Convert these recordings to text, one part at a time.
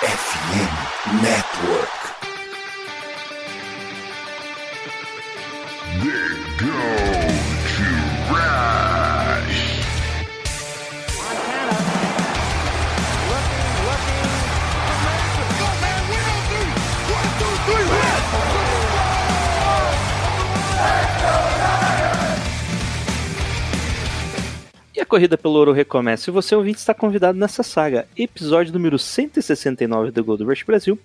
FM Network. Corrida pelo ouro recomeça. E você, ouvinte, está convidado nessa saga. Episódio número 169 do Gold Rush Brasil.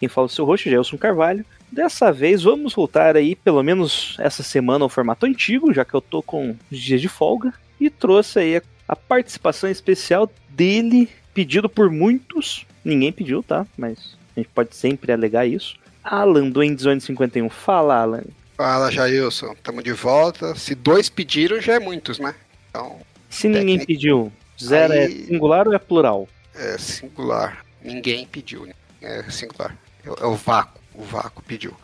Quem fala é o seu host, Gelson Carvalho. Dessa vez vamos voltar aí, pelo menos essa semana, ao formato antigo, já que eu tô com dias de folga. E trouxe aí a, a participação especial dele, pedido por muitos. Ninguém pediu, tá? Mas a gente pode sempre alegar isso. Alan do Endzone 51. Fala, Alan. Fala, Jailson. Tamo de volta. Se dois pediram, já é muitos, né? Então, Se ninguém pediu, zero é Aí- singular ou é plural? é singular. Ninguém pediu, né? É singular. É, é o vácuo. O vácuo pediu.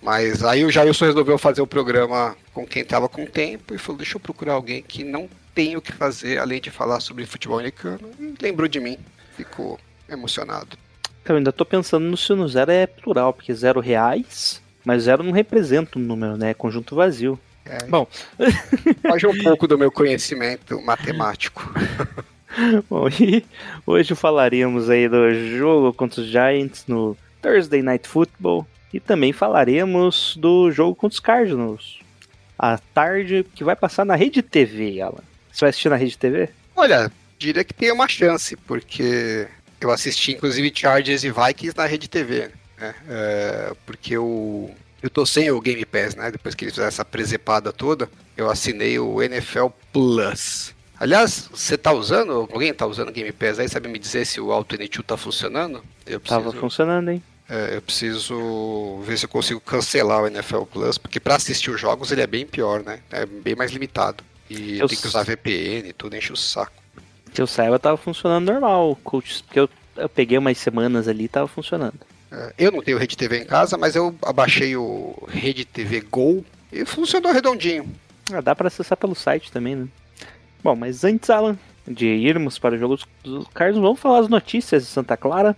Mas aí o Jailson resolveu fazer o programa com quem tava com tempo e falou: deixa eu procurar alguém que não tem o que fazer além de falar sobre futebol americano. E lembrou de mim. Ficou emocionado. Então, eu ainda tô pensando no se no zero é plural, porque zero reais, mas zero não representa um número, né? É conjunto vazio. É, Bom. Foge um pouco do meu conhecimento matemático. Bom, e hoje falaremos aí do jogo contra os Giants no Thursday Night Football e também falaremos do jogo contra os Cardinals. À tarde, que vai passar na Rede TV, Alan. Você vai assistir na Rede TV? Olha, diria que tem uma chance, porque eu assisti inclusive Chargers e Vikings na Rede TV, né? É, porque eu, eu tô sem o Game Pass, né? Depois que eles fizeram essa presepada toda, eu assinei o NFL Plus. Aliás, você tá usando? Alguém tá usando o Game Pass aí? Sabe me dizer se o Auto N2 tá funcionando? Eu Tava preciso, funcionando, hein? é, eu preciso ver se eu consigo cancelar o NFL Plus, porque pra assistir os jogos ele é bem pior, né? É bem mais limitado. E eu, tenho que usar VPN e tudo, enche o saco. Que eu saiba, tava funcionando normal, coach, porque eu, eu peguei umas semanas ali e tava funcionando. É, Eu não tenho Rede TV em casa, mas eu abaixei o Rede TV Go e funcionou redondinho. Ah, dá pra acessar pelo site também, né? Bom, mas antes, Alan, de irmos para o jogo dos- Cardinals, vamos falar as notícias de Santa Clara.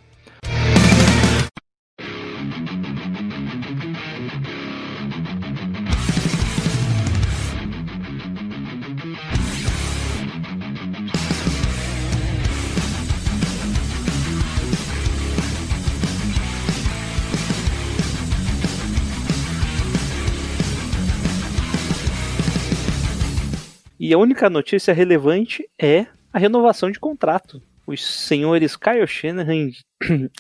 E a única notícia relevante é a renovação de contrato. Os senhores Kyle Shanahan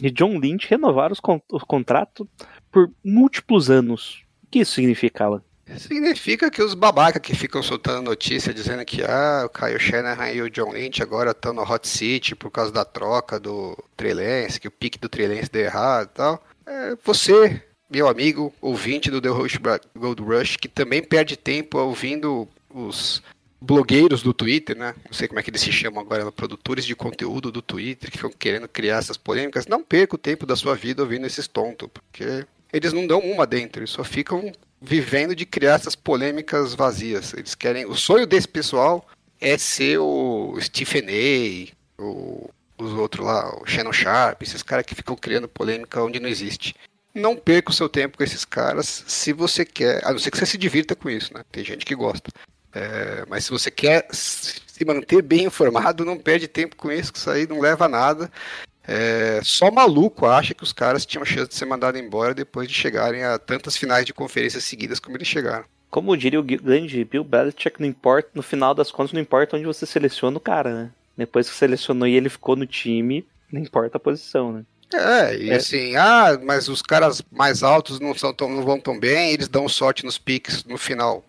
e John Lynch renovaram con o contrato por múltiplos anos. O que isso significa, Alan? Significa que os babaca que ficam soltando notícia dizendo que ah, o Kyle Shanahan e o John Lynch agora estão no hot seat por causa da troca do Trey Lance, que o pique do Trey Lance deu errado e tal. É você, meu amigo, ouvinte do The Rush Gold Rush, que também perde tempo ouvindo os blogueiros do Twitter, né? Não sei como é que eles se chamam agora, produtores de conteúdo do Twitter, que ficam querendo criar essas polêmicas. Não perca o tempo da sua vida ouvindo esses tontos, porque eles não dão uma dentro, eles só ficam vivendo de criar essas polêmicas vazias. Eles querem. O sonho desse pessoal é ser o Stephen A, o, os outros lá, o Shannon Sharp, esses caras que ficam criando polêmica onde não existe. Não perca o seu tempo com esses caras se você quer. A não ser que você se divirta com isso, né? Tem gente que gosta. É, mas se você quer se manter bem informado, não perde tempo com isso, que isso aí não leva a nada. É, só maluco acha que os caras tinham chance de ser mandados embora depois de chegarem a tantas finais de conferências seguidas como eles chegaram. Como diria o grande Bill Belichick, não importa, no final das contas, não importa onde você seleciona o cara, né? Depois que selecionou e ele ficou no time, não importa a posição, né? É, e É. assim, ah, mas os caras mais altos não, são tão, não vão tão bem, eles dão sorte nos piques no final.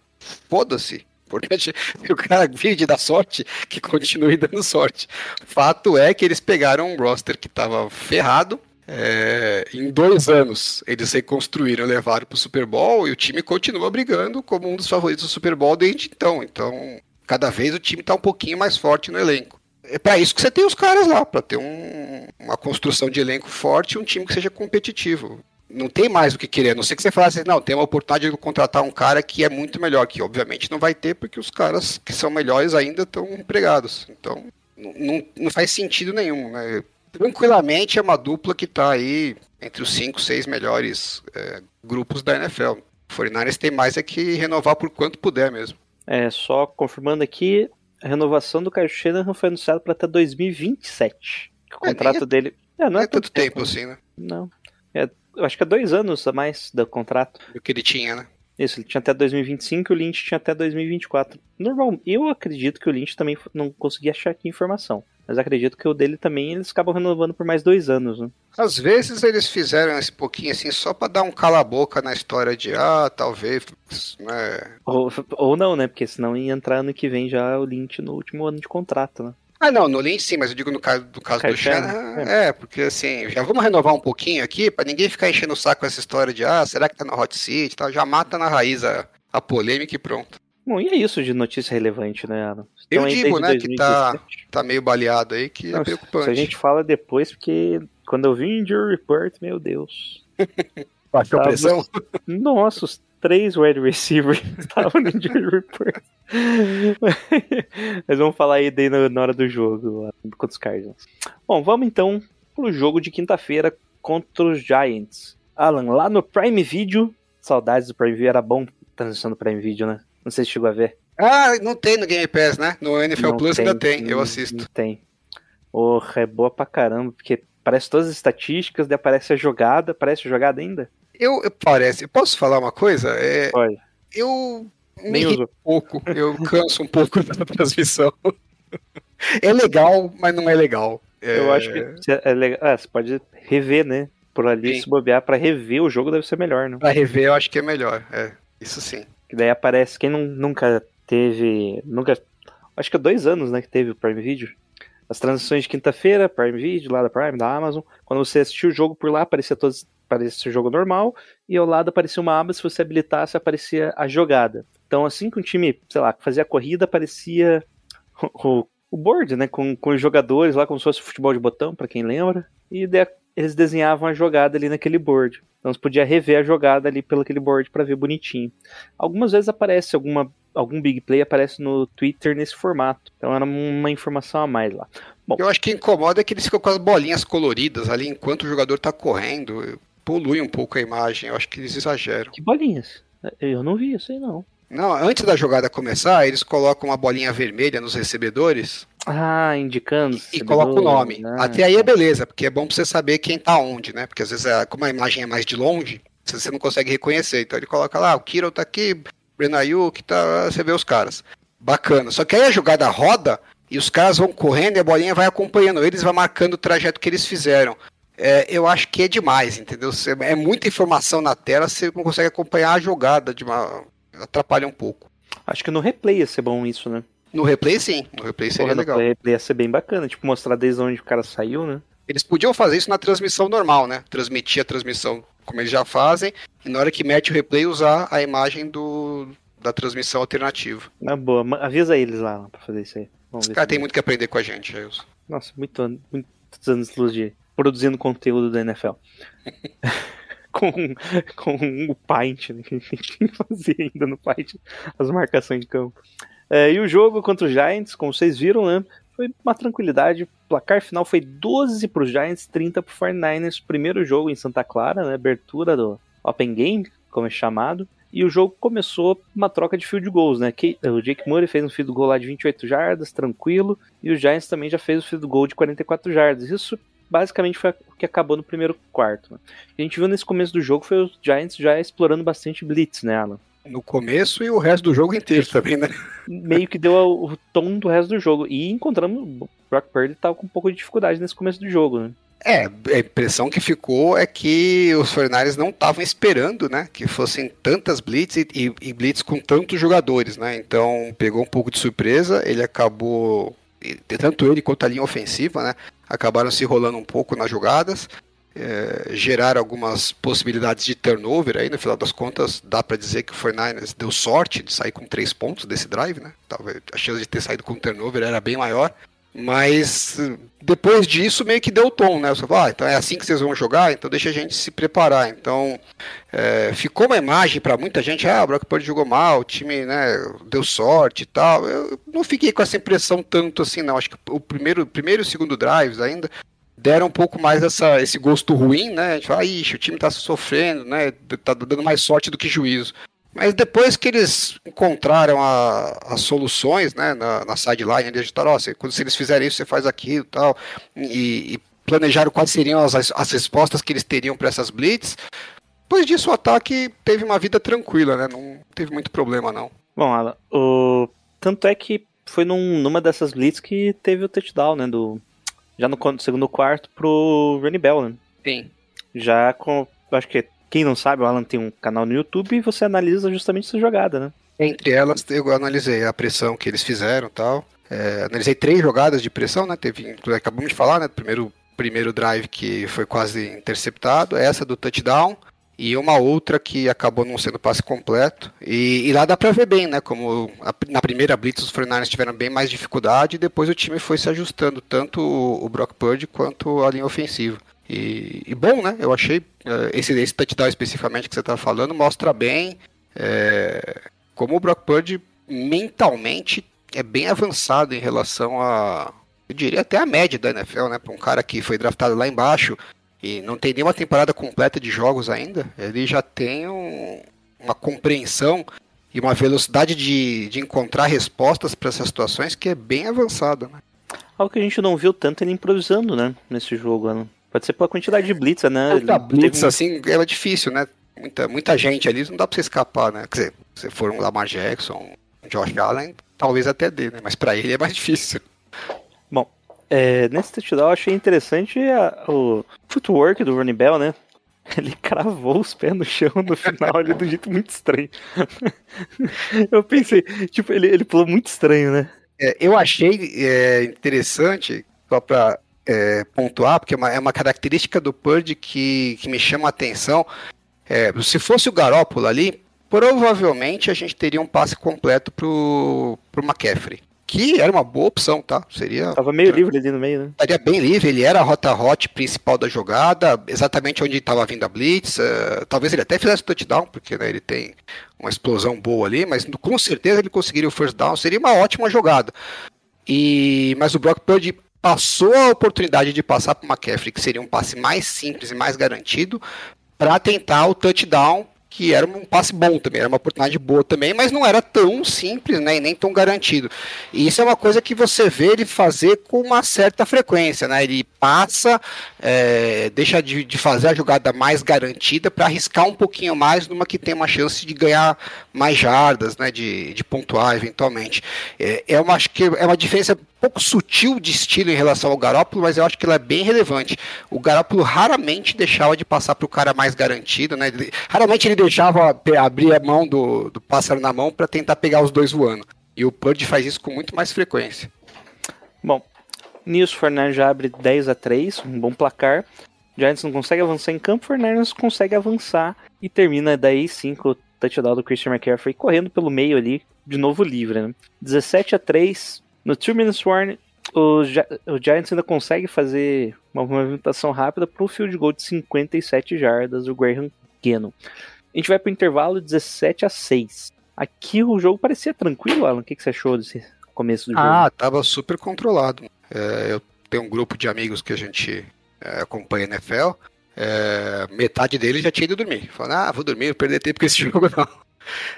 Foda-se. Importante que o cara vive de dar sorte, que continue dando sorte. Fato é que eles pegaram um roster que tava ferrado. é, em dois anos, eles reconstruíram, levaram pro Super Bowl e o time continua brigando como um dos favoritos do Super Bowl desde então. Então, cada vez o time tá um pouquinho mais forte no elenco. É para isso que você tem os caras lá, para ter um- uma construção de elenco forte e um time que seja competitivo. Não tem mais o que querer, a não ser que você falasse, não, tem uma oportunidade de contratar um cara que é muito melhor, que obviamente não vai ter, porque os caras que são melhores ainda estão empregados. Então, não, não, não faz sentido nenhum, né? tranquilamente é uma dupla que tá aí entre os 5, 6 melhores é, grupos da NFL. O 49ers tem mais é que renovar por quanto puder mesmo. É, só confirmando aqui, a renovação do Kyle Shanahan foi anunciada para até 2027. O É, contrato é- dele. É, não é, é tanto tempo assim, né? Não. Eu acho que é dois anos a mais do contrato. Do que ele tinha, né? Isso, ele tinha até 2025 e o Lynch tinha até 2024. Normal, eu acredito que o Lynch também não consegui achar aqui informação. Mas acredito que o dele também eles acabam renovando por mais dois anos, né? Às vezes eles fizeram esse pouquinho assim só pra dar um cala-boca na história de, ah, talvez, né? Ou, ou não, né? Porque senão ia entrar ano que vem já o Lynch no último ano de contrato, né? Ah, não, no Lynch sim, mas eu digo no caso, do caso do Shanahan, é, porque assim, já vamos renovar um pouquinho aqui pra ninguém ficar enchendo o saco com essa história de, ah, será que tá no hot seat e tal, já mata na raiz a, a polêmica e pronto. Bom, e é isso de notícia relevante, né, Alan? Eu aí digo, né, que tá- 2017. Tá meio baleado aí que é Não, preocupante. Isso a gente fala depois, porque quando eu vi o Injury Report, meu Deus. Tava- pressão? Nossa, os três wide receivers estavam no Injury Report. Mas vamos falar aí daí na, hora do jogo, lá, contra os Cardinals. Bom, vamos então pro jogo de quinta-feira contra os Giants. Alan, lá no Prime Video, saudades do Prime Video, era bom transição do Prime Video, né? Não sei se chegou a ver. Ah, não tem no Game Pass, né? No NFL Não Plus ainda tem, eu assisto. Não tem. Porra, é boa pra caramba, porque parece todas as estatísticas, daí aparece a jogada, parece a jogada ainda? Eu, eu parece, posso falar uma coisa? É, eu me um pouco, eu canso um pouco da transmissão. É legal, mas não é legal. É, Eu acho que cê- é legal. Ah, você pode rever, né? Por ali, Sim. se bobear pra rever o jogo deve ser melhor, né? Pra rever, eu acho que é melhor. É, isso sim. Que daí aparece quem não- nunca teve. Nunca. Acho que há dois anos, né? Que teve o Prime Video. As transações de quinta-feira, Prime Video, lá da Prime, da Amazon. Quando você assistia o jogo por lá, aparecia todos. Aparecia o jogo normal, e ao lado aparecia uma aba, se você habilitasse, aparecia a jogada. Então, assim que um time, sei lá, fazia a corrida, aparecia o, o, board, né? Com, com os jogadores lá, como se fosse futebol de botão, pra quem lembra. E eles desenhavam a jogada ali naquele board. Então você podia rever a jogada ali pelo aquele board pra ver bonitinho. Algumas vezes aparece alguma algum big play aparece no Twitter nesse formato. Então era uma informação a mais lá. Eu acho que incomoda é que eles ficam com as bolinhas coloridas ali enquanto o jogador tá correndo. Polui um pouco a imagem, eu acho que eles exageram. Que bolinhas? Eu não vi isso aí não. Não, antes da jogada começar, eles colocam uma bolinha vermelha nos recebedores Ah, indicando. e colocam o nome. Ah, Até aí é beleza, porque é bom pra você saber quem tá onde, né? Porque às vezes, é- como a imagem é mais de longe, você não consegue reconhecer. Então ele coloca lá, o Kiro tá aqui, Brenayuk, tá, você vê os caras. Bacana. Só que aí a jogada roda e os caras vão correndo e a bolinha vai acompanhando eles, vai marcando o trajeto que eles fizeram. É, eu acho que é demais, entendeu? É muita informação na tela, você não consegue acompanhar a jogada, de uma... atrapalha um pouco. Acho que no replay ia ser bom isso, né? No replay, sim. No replay seria Porra, no legal. replay ia ser bem bacana. Tipo, mostrar desde onde o cara saiu, né? Eles podiam fazer isso na transmissão normal, né? Transmitir a transmissão como eles já fazem, e na hora que mete o replay, usar a imagem do, da transmissão alternativa. Na boa, avisa eles lá pra fazer isso aí. Vamos Os ver caras se- têm muito que aprender com a gente, Jailson. Nossa, muito, muitos anos de luz de produzindo conteúdo da NFL. com, com o Paint, né? Que a gente tem que fazer ainda no Paint as marcações de campo. É, e o jogo contra os Giants, como vocês viram, né? Foi uma tranquilidade. O placar final foi 12 para os Giants, 30 para 49ers. Primeiro jogo em Santa Clara, né? Abertura do Open Game, como é chamado. E o jogo começou uma troca de field goals, né? Que, o Jake Murray fez um field goal lá de 28 jardas, tranquilo. E o Giants também já fez o field goal de 44 jardas. Isso basicamente foi o que acabou no primeiro quarto. né? O que a gente viu nesse começo do jogo foi os Giants já explorando bastante blitz, né, Alan? No começo e o resto do jogo inteiro também, né? Meio que deu o tom do resto do jogo. E encontramos. O Brock Purdy tava com um pouco de dificuldade nesse começo do jogo, né? É, a impressão que ficou é que os Fornares não estavam esperando, né? Que fossem tantas blitz e, e, e blitz com tantos jogadores, né? Então pegou um pouco de surpresa, ele acabou. Tanto ele quanto a linha ofensiva, né? Acabaram se enrolando um pouco nas jogadas. é, geraram algumas possibilidades de turnover aí, no final das contas, dá para dizer que o 49ers deu sorte de sair com três pontos desse drive, né? Talvez a chance de ter saído com turnover era bem maior. Mas depois disso meio que deu o tom, né? Você fala, ah, então é assim que vocês vão jogar, então deixa a gente se preparar. Então é, ficou uma imagem para muita gente, ah, o Brock Purdy jogou mal, o time né, deu sorte e tal. Eu não fiquei com essa impressão tanto assim, não. Acho que o primeiro, primeiro e segundo drives ainda deram um pouco mais essa, esse gosto ruim, né? A gente fala, ixi, o time tá sofrendo, né? Tá dando mais sorte do que juízo. Mas depois que eles encontraram a- as soluções, né, na, na sideline, eles disseram, ó, se, quando se eles fizerem isso, você faz aquilo e tal, e, e planejaram quais seriam as, as respostas que eles teriam para essas blitz. Depois disso, o ataque teve uma vida tranquila, né? Não teve muito problema, não. Bom, Alan, o... tanto é que foi num- numa dessas blitz que teve o touchdown, né? Do... Já no segundo quarto pro Running Bell, né? Sim. Já com. Acho que quem não sabe, o Alan tem um canal no YouTube e você analisa justamente essa jogada, né? Entre elas, eu analisei a pressão que eles fizeram tal. É, analisei três jogadas de pressão, né? Teve, acabamos de falar, né? Primeiro, primeiro drive que foi quase interceptado, essa do touchdown. E uma outra que acabou não sendo passe completo. E, e lá dá pra ver bem, né? Como a- na primeira blitz os 49ers tiveram bem mais dificuldade e depois o time foi se ajustando, tanto o, o Brock Purdy quanto a linha ofensiva. E, e bom, né? Eu achei eh, esse, esse touchdown especificamente que você tá falando mostra bem é, como o Brock Purdy mentalmente é bem avançado em relação a, eu diria até a média da NFL, né? Para um cara que foi draftado lá embaixo e não tem nenhuma temporada completa de jogos ainda, ele já tem um- uma compreensão e uma velocidade de, de encontrar respostas para essas situações que é bem avançada, né? Algo que a gente não viu tanto ele improvisando, né? Nesse jogo, Alan. Pode ser pela quantidade de blitz, né? Ele blitz, teve assim, é difícil, né? Muita, muita gente ali, não dá pra você escapar, né? Quer dizer, se for um Lamar Jackson, um Josh Allen, talvez até dê, né? Mas pra ele é mais difícil. Bom, é, nesse touchdown eu achei interessante a- o footwork do Running Bell, né? Ele cravou os pés no chão no final ali um jeito muito estranho. eu pensei, tipo, ele, ele pulou muito estranho, né? É, eu achei é, interessante, só pra é, pontuar, porque é uma, é uma característica do Purdy que, que me chama a atenção. É, se fosse o Garópolo ali, provavelmente a gente teria um passe completo pro, pro McCaffrey. Que era uma boa opção, tá? Seria. Tava meio livre ali no meio, né? Estaria bem livre, ele era a rota hot principal da jogada, exatamente onde estava vindo a blitz. eh, talvez ele até fizesse touchdown, porque né, ele tem uma explosão boa ali, mas com certeza ele conseguiria o first down. Seria uma ótima jogada. E mas o Brock Purdy passou a oportunidade de passar para o McCaffrey, que seria um passe mais simples e mais garantido, para tentar o touchdown, que era um passe bom também, era uma oportunidade boa também, mas não era tão simples né, e nem tão garantido. E isso é uma coisa que você vê ele fazer com uma certa frequência, né? Ele passa, é, deixa de, de fazer a jogada mais garantida para arriscar um pouquinho mais numa que tem uma chance de ganhar mais jardas, né? De, de pontuar eventualmente. É, é uma, acho que é uma diferença pouco sutil de estilo em relação ao Garópolo, mas eu acho que ela é bem relevante. O Garópolo raramente deixava de passar para o cara mais garantido, né? Ele- raramente ele deixava abrir a mão do, do pássaro na mão para tentar pegar os dois voando. E o Purdy faz isso com muito mais frequência. Bom, nisso o Fernandes já abre 10 a 3 um bom placar. Giants não consegue avançar em campo, o Fernandes consegue avançar e termina daí sim com o touchdown do Christian McCaffrey correndo pelo meio ali, de novo livre, né? 17 a 3 no 2 minutes warning, o, o Giants ainda consegue fazer uma movimentação rápida para um field goal de 57 jardas do Graham Gannon. A gente vai para o intervalo 17 a 6. Aqui o jogo parecia tranquilo, Alan. O que, que você achou desse começo do jogo? Ah, tava super controlado. É, eu tenho um grupo de amigos que a gente é, acompanha NFL. é, metade deles já tinha ido dormir. Falando, ah, vou dormir, não perder tempo com esse jogo não.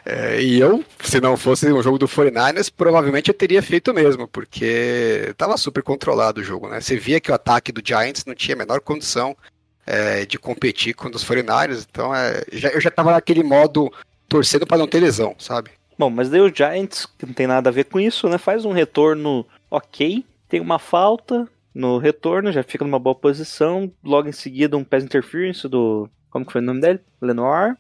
É, e eu, se não fosse um jogo do 49ers, provavelmente eu teria feito mesmo, porque tava super controlado o jogo, né? Você via que o ataque do Giants não tinha a menor condição é, de competir com o dos 49ers, então é, já- eu já tava naquele modo torcendo para não ter lesão, sabe? Bom, mas daí o Giants, que não tem nada a ver com isso, né? Faz um retorno ok, tem uma falta no retorno, já fica numa boa posição. Logo em seguida, um pass interference do. Como que foi o nome dele? Lenoir.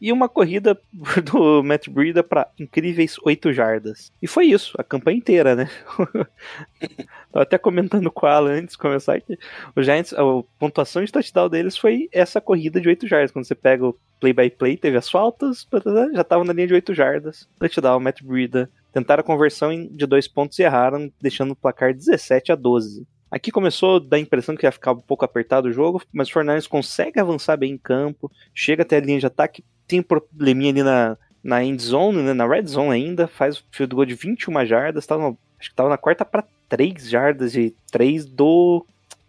E uma corrida do Matt Breida para incríveis 8 jardas. E foi isso, a campanha inteira, né? Tava até comentando com a Alan antes de começar que o Giants, a pontuação de touchdown deles foi essa corrida de 8 jardas. Quando você pega o play by play, teve as faltas, já tava na linha de 8 jardas. Touchdown, Matt Breida. Tentaram a conversão de dois pontos e erraram, deixando o placar 17 a 12. Aqui começou a dar a impressão que ia ficar um pouco apertado o jogo, mas o Fernandes consegue avançar bem em campo, chega até a linha de ataque, tem um probleminha ali na, na end zone, né, na red zone ainda, faz o field goal de 21 jardas, tava, no- acho que tava na quarta para 3 jardas de 3 do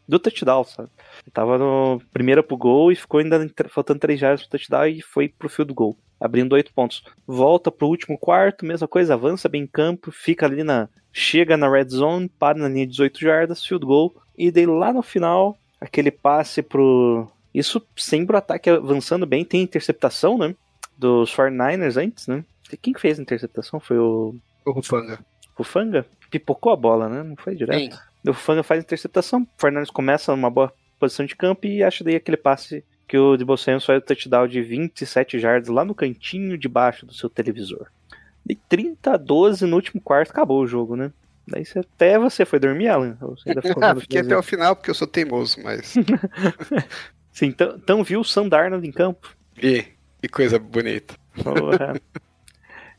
do touchdown, sabe? Ele tava no primeira pro gol e ficou ainda faltando três jardas pro touchdown e foi pro field goal, abrindo oito pontos. Volta pro último quarto, mesma coisa, avança bem em campo, fica ali na. Chega na red zone, para na linha de 18 jardas, field goal, e daí lá no final, aquele passe pro. Isso sempre o ataque avançando bem, tem interceptação, né? Dos 49ers antes, né? Quem que fez a interceptação? Foi o. O Rufanga. O Fanga? Pipocou a bola, né? Não foi direto. Sim. O Fanga faz a interceptação, o Fernandes começa numa boa posição de campo e acha daí aquele passe que o Debo Samuels faz o touchdown de 27 jardas lá no cantinho de baixo do seu televisor. De 30 a 12 no último quarto acabou o jogo, né? Daí você, até você foi dormir, Alan? Você ainda ficou Ah, fiquei até o final porque eu sou teimoso, mas. Sim, então, então viu o Sam Darnold em campo. e, que coisa bonita. Porra.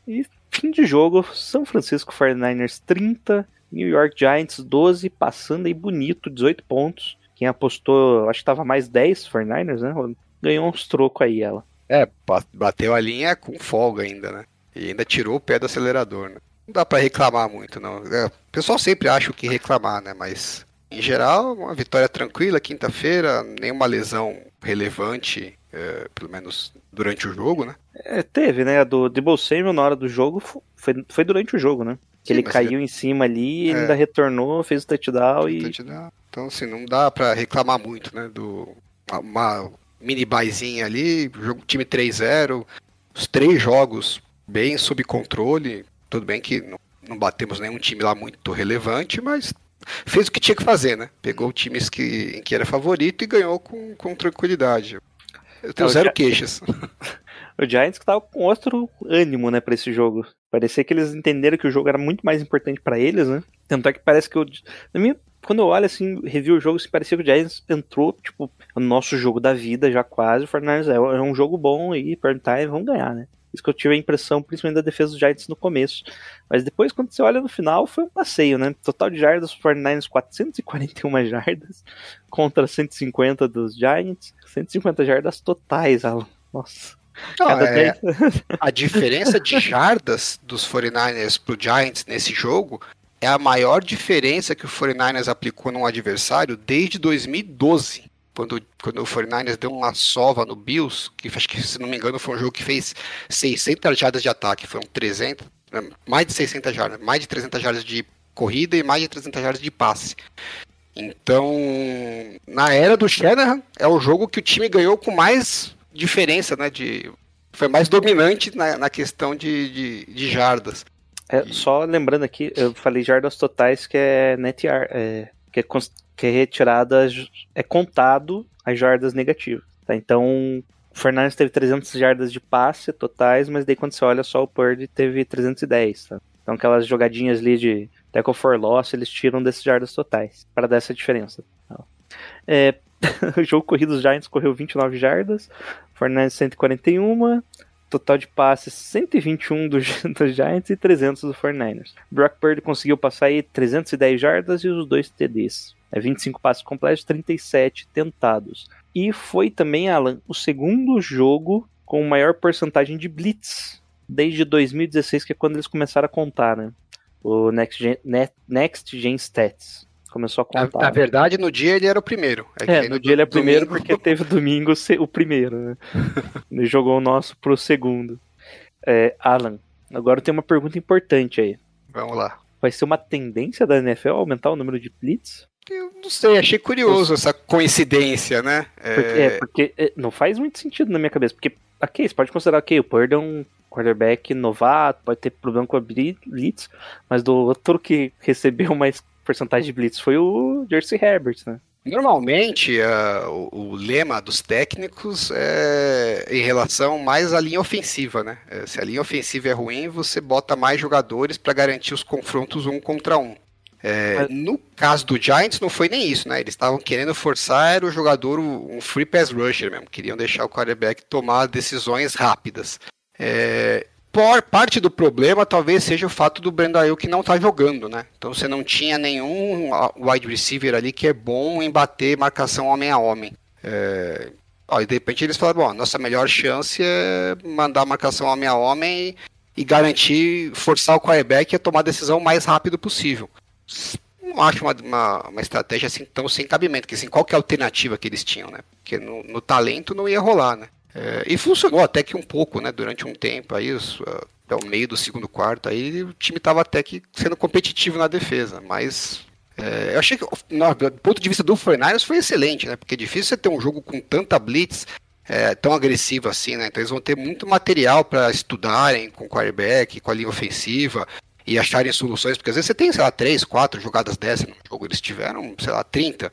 e fim de jogo, São Francisco 49ers 30, New York Giants 12, passando aí bonito, 18 pontos. Quem apostou, acho que tava mais 10 49ers, né? Ganhou uns trocos aí ela. É, ba- bateu a linha com folga ainda, né? E ainda tirou o pé do acelerador, né? Não dá pra reclamar muito, não. É, o pessoal sempre acha o que reclamar, né? Mas, em geral, uma vitória tranquila, quinta-feira, nenhuma lesão relevante, é, pelo menos durante o jogo, né? É, teve, né? A do Debo Samuel na hora do jogo fo- foi, foi durante o jogo, né? Que Sim, ele caiu em cima ali, ele É. ainda retornou, fez o touchdown e. Touchdown. Então, assim, não dá pra reclamar muito, né? Do, uma, uma mini baizinha ali, jogo time 3-0, os três jogos bem sob controle. Tudo bem que não, não batemos nenhum time lá muito relevante, mas fez o que tinha que fazer, né? Pegou times que, em que era favorito e ganhou com, com tranquilidade. Eu tenho É, o zero queixas. O Giants que tava com outro ânimo, né, pra esse jogo. Parecia que eles entenderam que o jogo era muito mais importante pra eles, né? Tanto é que parece que o. Na minha, quando eu olho assim, review o jogo, assim, parecia que o Giants entrou, tipo, no nosso jogo da vida já quase. O Fernandes é, é um jogo bom aí, prime time, vamos ganhar, né? Isso que eu tive a impressão, principalmente da defesa dos Giants no começo. Mas depois, quando você olha no final, foi um passeio, né? Total de jardas, 49ers 441 jardas contra 150 dos Giants. 150 jardas totais, Alan. Nossa. Não, é, 10. a diferença de jardas dos 49ers pro Giants nesse jogo é a maior diferença que o 49ers aplicou num adversário desde 2012. Quando, quando o 49ers deu uma sova no Bills, que acho que, se não me engano, foi um jogo que fez 600 jardas de ataque, foram 300, né, mais de 600 jardas, mais de 300 jardas de corrida e mais de 300 jardas de passe. Então, na era do Shanahan, é o jogo que o time ganhou com mais diferença, né? De, foi mais dominante na, na questão de, de, de jardas. É, só lembrando aqui, eu falei jardas totais que é net yard, é, que, é, que é retirada, é contado as jardas negativas. tá? Então, o Fernandes teve 300 jardas de passe totais, mas daí quando você olha só o Purdy teve 310. Tá? Então, aquelas jogadinhas ali de tackle for loss, eles tiram desses jardas totais, para dar essa diferença. tá? É, o jogo corrido dos Giants correu 29 jardas, Fernandes 141, total de passes 121 do, dos Giants e 300 do 49ers. Brock Purdy conseguiu passar aí 310 jardas e os dois TDs. É 25 passes completos, 37 tentados. E foi também, Alan, o segundo jogo com maior porcentagem de blitz desde 2016, que é quando eles começaram a contar, né? O Next Gen, Next Gen Stats. Começou a Na, contar. na verdade, no dia ele era o primeiro. que É, aí no dia ele é do- primeiro domingo- porque teve domingo o primeiro, né? Ele jogou o nosso pro segundo. É, Alan, agora tem uma pergunta importante aí. Vamos lá. Vai ser uma tendência da NFL aumentar o número de blitz? Eu não sei, achei curioso essa coincidência, né? É, Porque, é, porque é, não faz muito sentido na minha cabeça. Porque, ok, você pode considerar que o Purdy é um quarterback novato, pode ter problema com a blitz, mas do outro que recebeu mais porcentagem de blitz foi o Jersey Herbert, né? Normalmente, ah, o, o lema dos técnicos é em relação mais à linha ofensiva, né? É, se a linha ofensiva é ruim, você bota mais jogadores para garantir os confrontos um contra um. É, No caso do Giants, não foi nem isso, né? Eles estavam querendo forçar o jogador, um free pass rusher mesmo. Queriam deixar o quarterback tomar decisões rápidas. É, por parte do problema talvez seja o fato do Brandon Ayuk não estar jogando, né? Então você não tinha nenhum ah, wide receiver ali que é bom em bater marcação homem a homem. É, ó, e de repente eles falaram, bom, nossa melhor chance é mandar marcação homem a homem e, e garantir, forçar o quarterback a tomar a decisão o mais rápido possível. não acho uma, uma, uma estratégia assim tão sem cabimento, que assim, qual que é a alternativa que eles tinham, né? Porque no, no talento não ia rolar, né? É, e funcionou até que um pouco, né? Durante um tempo aí, os, uh, até o meio do segundo quarto, aí o time estava até que sendo competitivo na defesa, mas é, eu achei que, no, do ponto de vista do Fortnite, foi excelente, né? Porque é difícil você ter um jogo com tanta blitz, é, tão agressivo assim, né? Então eles vão ter muito material para estudarem com o quarterback, com a linha ofensiva e acharem soluções, porque às vezes você tem, sei lá, três, quatro jogadas dessas no jogo, eles tiveram, sei lá, 30.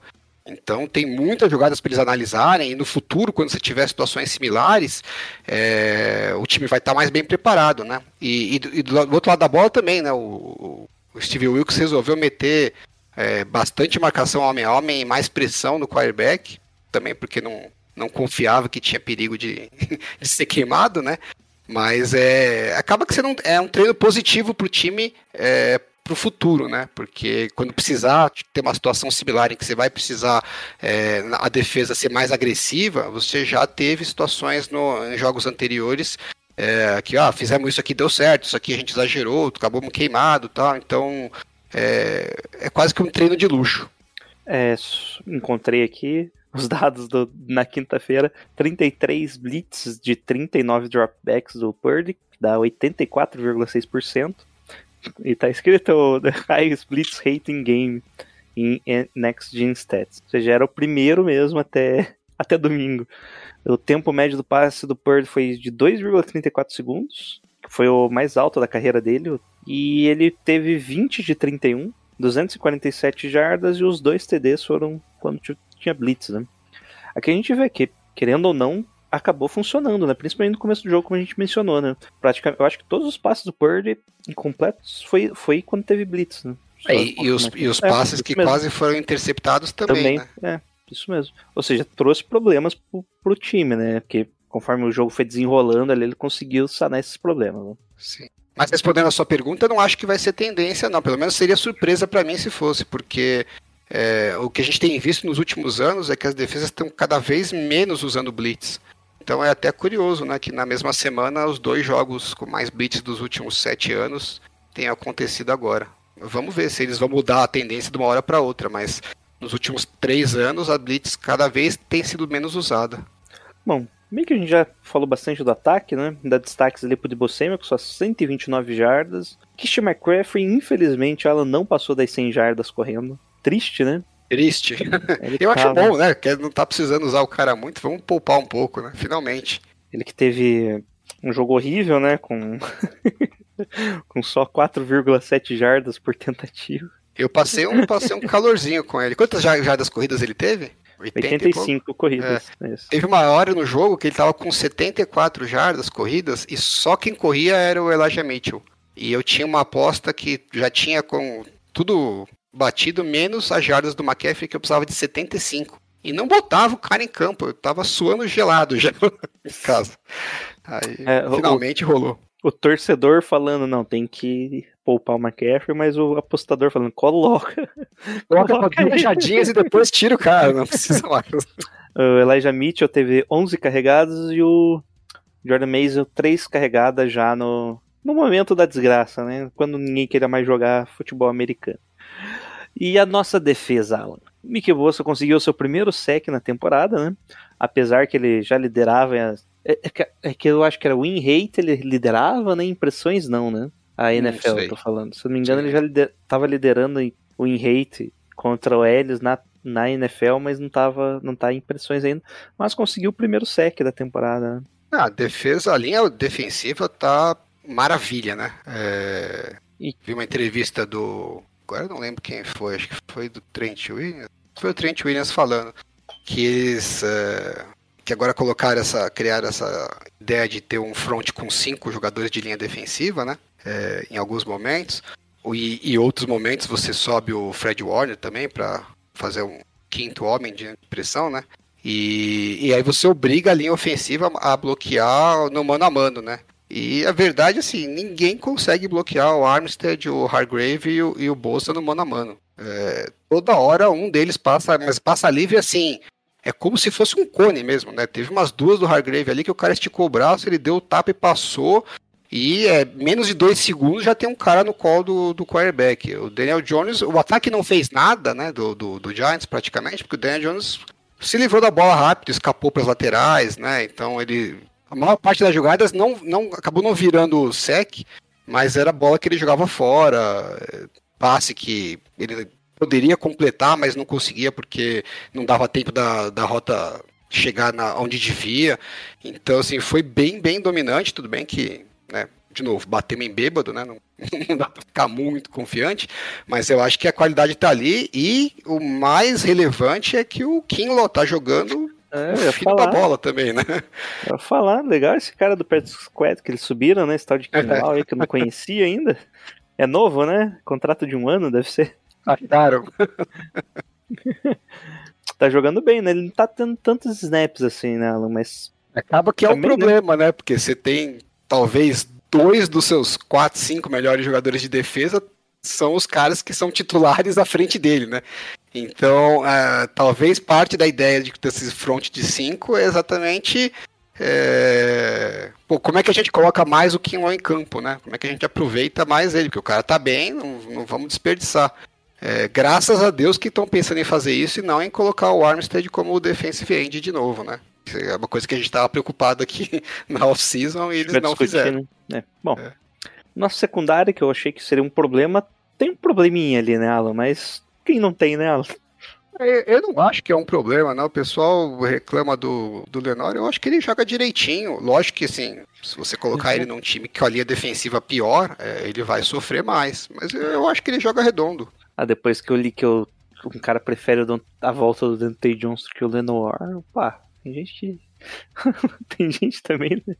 Então tem muitas jogadas para eles analisarem e no futuro, quando você tiver situações similares, é, o time vai estar tá mais bem preparado, né? E, e, e, do outro lado da bola também, né? O, o Steve Wilkes resolveu meter é, bastante marcação homem a homem e mais pressão no quarterback, também porque não, não confiava que tinha perigo de, de ser queimado, né? Mas é, acaba que sendo um, é um treino positivo para o time é, para o futuro, né? Porque quando precisar ter uma situação similar em que você vai precisar é, a defesa ser mais agressiva, você já teve situações no, em jogos anteriores é, que ah, fizemos isso aqui deu certo, isso aqui a gente exagerou, acabamos queimado, tal. Então é, é quase que um treino de luxo. É, encontrei aqui os dados do, na quinta-feira, 33 blitz de 39 dropbacks do Purdy, dá 84,6%. E tá escrito The Highest Blitz Rating Game em Next Gen Stats. Ou seja, era o primeiro mesmo até, até domingo. O tempo médio do passe do Purdy foi de 2,34 segundos, que foi o mais alto da carreira dele. E ele teve 20 de 31, 247 jardas e os dois TDs foram quando tinha blitz, né? Aqui a gente vê que, querendo ou não, acabou funcionando, né? Principalmente no começo do jogo, como a gente mencionou, né? Praticamente, eu acho que todos os passes do Purdy incompletos foi, foi quando teve blitz, né? É, e, e, os, e os passes é, que mesmo. quase foram interceptados também, também né? É, isso mesmo. Ou seja, trouxe problemas pro, pro time, né? Porque conforme o jogo foi desenrolando ali, ele conseguiu sanar esses problemas. Né? Sim. Mas respondendo a sua pergunta, não acho que vai ser tendência, não. Pelo menos seria surpresa para mim se fosse, porque é, o que a gente tem visto nos últimos anos é que as defesas estão cada vez menos usando blitz. Então é até curioso, né, que na mesma semana os dois jogos com mais blitz dos últimos sete anos tenham acontecido agora. Vamos ver se eles vão mudar a tendência de uma hora para outra, mas nos últimos três anos a blitz cada vez tem sido menos usada. Bom, Meio que a gente já falou bastante do ataque, né? Dá destaques ali pro Debo Samuel, com só 129 jardas. Christian McCaffrey, infelizmente, ela não passou das 100 jardas correndo. Triste, né? Triste. Ele Eu tava... acho bom, né? Que não tá precisando usar o cara muito, vamos poupar um pouco, né? Finalmente. Ele que teve um jogo horrível, né? Com, com só 4,7 jardas por tentativa. Eu passei um, passei um calorzinho com ele. Quantas jardas corridas ele teve? 85 corridas. É. Teve uma hora no jogo que ele tava com 74 jardas corridas e só quem corria era o Elijah Mitchell. E eu tinha uma aposta que já tinha com tudo batido, menos as jardas do McCaffrey, que eu precisava de 75. E não botava o cara em campo, eu tava suando gelado já em casa. Aí é, finalmente o, rolou. O torcedor falando, não, tem que poupar o McCaffrey, mas o apostador falando, coloca. Coloca, coloca e depois tira o cara, não precisa mais. o Elijah Mitchell teve 11 carregados e o Jordan Mason 3 carregadas já no, no momento da desgraça, né? Quando ninguém queria mais jogar futebol americano. E a nossa defesa, Alan. Mickey Bossa conseguiu seu primeiro sec na temporada, né? Apesar que ele já liderava. É, é, é que eu acho que era win rate, ele liderava, né? Impressões não, né? A NFL, eu tô falando. Se eu não me engano, Sim. ele já lider, tava liderando o win rate contra o Ellis na, na NFL, mas não tava, não tá em impressões ainda. Mas conseguiu o primeiro sec da temporada. Né? Ah, a defesa, a linha defensiva tá maravilha, né? É... E... Vi uma entrevista do. Agora eu não lembro quem foi, acho que foi do Trent Williams. Foi o Trent Williams falando que eles. É... Que agora colocaram essa. criaram essa ideia de ter um front com cinco jogadores de linha defensiva, né? é, em alguns momentos. E, e outros momentos você sobe o Fred Warner também para fazer um quinto homem de pressão, né? E, e aí você obriga a linha ofensiva a bloquear no mano a mano, né? E a verdade, assim, ninguém consegue bloquear o Armstead, o Hargrave e o, e o Bolsa no mano a mano. É, toda hora um deles passa, mas passa livre assim. É como se fosse um cone mesmo, né? Teve umas duas do Hargrave ali que o cara esticou o braço, ele deu o tapa e passou. E é, menos de dois segundos já tem um cara no colo do, do quarterback. O Daniel Jones, o ataque não fez nada, né, do, do, do Giants praticamente, porque o Daniel Jones se livrou da bola rápido, escapou para as laterais, né? Então ele a maior parte das jogadas não, não acabou não virando sec, mas era bola que ele jogava fora, passe que ele poderia completar, mas não conseguia porque não dava tempo da, da rota chegar na, onde devia. Então, assim, foi bem, bem dominante. Tudo bem que, né, de novo, batemos em bêbado, né? Não, não dá pra ficar muito confiante, mas eu acho que a qualidade tá ali e o mais relevante é que o Kinlaw tá jogando É, o eu ia filho da falar, bola também, né? eu ia falar, legal esse cara do Pet Squad que eles subiram, né? Esse tal de Kinlaw aí que eu não conhecia ainda. É novo, né? Contrato de um ano, deve ser. Acharam. Tá jogando bem, né? Ele não tá tendo tantos snaps assim, né, Alan? Mas Acaba que é um né? problema, né? Porque você tem talvez dois dos seus quatro, cinco melhores jogadores de defesa são os caras que são titulares à frente dele, né? Então, ah, talvez parte da ideia de desse front de cinco é exatamente é, pô, como é que a gente coloca mais o Kinlaw em campo, né? Como é que a gente aproveita mais ele? Porque o cara tá bem, não, não vamos desperdiçar. É, graças a Deus que estão pensando em fazer isso e não em colocar o Armstead como defensive end de novo, né? É uma coisa que a gente estava preocupado aqui na off-season e eles não fizeram. né? É. Bom, É. nossa secundária, que eu achei que seria um problema, tem um probleminha ali, né, Alan? Mas quem não tem, né, Alan? É, Eu não acho que é um problema, não. O pessoal reclama do, do Lenor. Eu acho que ele joga direitinho. Lógico que, assim, se você colocar ele num time que a linha defensiva pior, é, ele vai sofrer mais. Mas eu acho que ele joga redondo. Ah, depois que eu li que eu, um cara prefere a volta do Dante Johnson que o Lenoir, pá, tem gente que... tem gente também, né?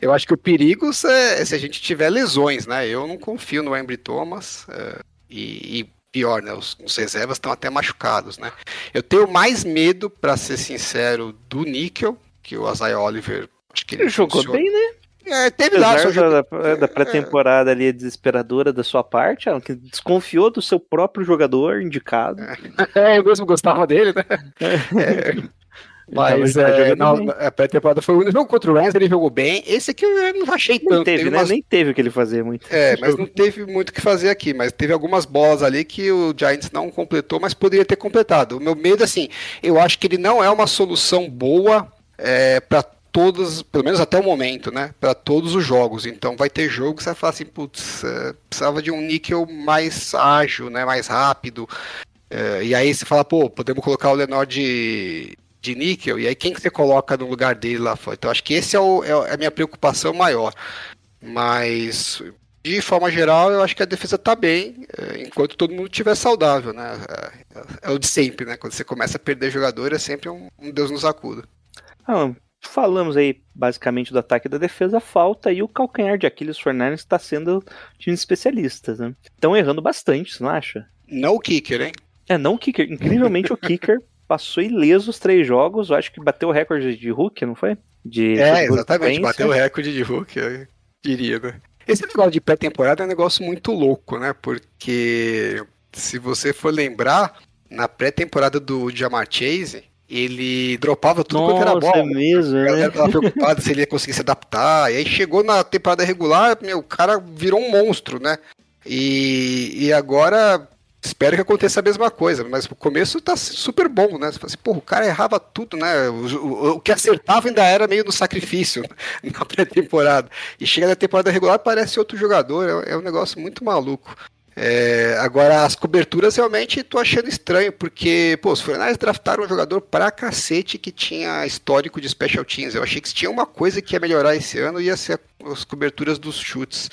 Eu acho que o perigo é se a gente tiver lesões, né? Eu não confio no Embry Thomas. é, e, e pior, né? Os, os reservas estão até machucados, né? Eu tenho mais medo, pra ser sincero, do Níquel, que o Isaiah Oliver. Acho que ele Ele jogou funciona. bem, né? É, teve lá Apesar jogo. da, da pré-temporada ali desesperadora da sua parte, que desconfiou do seu próprio jogador indicado. É, eu mesmo gostava dele, né? É. Mas é, na, na pré-temporada foi o único jogo contra o Rams, ele jogou bem. Esse aqui eu não achei tanto. teve, teve né? umas- Nem teve o que ele fazer muito. É, mas não teve muito o que fazer aqui, mas teve algumas bolas ali que o Giants não completou, mas poderia ter completado. O meu medo, assim, eu acho que ele não é uma solução boa é, para todos, pelo menos até o momento, né? Para todos os jogos. Então vai ter jogo que você vai falar assim, putz, é, precisava de um níquel mais ágil, né? Mais rápido. É, e aí você fala, pô, podemos colocar o Lenor de, de níquel, e aí quem que você coloca no lugar dele lá fora? Então acho que esse é, o- é a minha preocupação maior. Mas, de forma geral, eu acho que a defesa tá bem, é, enquanto todo mundo estiver saudável, né? É, é o de sempre, né? Quando você começa a perder jogador, é sempre um, um Deus nos acuda. Alan, falamos aí basicamente do ataque e da defesa, falta aí o calcanhar de Aquiles Fernandes está sendo time de especialistas, né? Estão errando bastante, você não acha? Não o kicker, hein? É, não o kicker. Incrivelmente o kicker passou ileso os três jogos, eu acho que bateu o recorde de Hulk, não foi? De É, exatamente, bateu o recorde de Hulk, eu diria, né? Esse negócio de pré-temporada é um negócio muito louco, né? Porque se você for lembrar, na pré-temporada do Jamar Chase, ele dropava tudo quanto era Nossa, bola. é mesmo, A né? galera tava preocupada se ele ia conseguir se adaptar. E aí chegou na temporada regular, meu, o cara virou um monstro, né? E, e agora espero que aconteça a mesma coisa. Mas o começo tá super bom, né? Você fala assim, pô, o cara errava tudo, né? O, o- o que acertava ainda era meio no sacrifício na pré-temporada. E chega na temporada regular, parece outro jogador. É, é um negócio muito maluco. É, agora, as coberturas realmente tô achando estranho, porque, pô, os Fornais draftaram um jogador pra cacete que tinha histórico de special teams. Eu achei que se tinha uma coisa que ia melhorar esse ano, ia ser as coberturas dos chutes.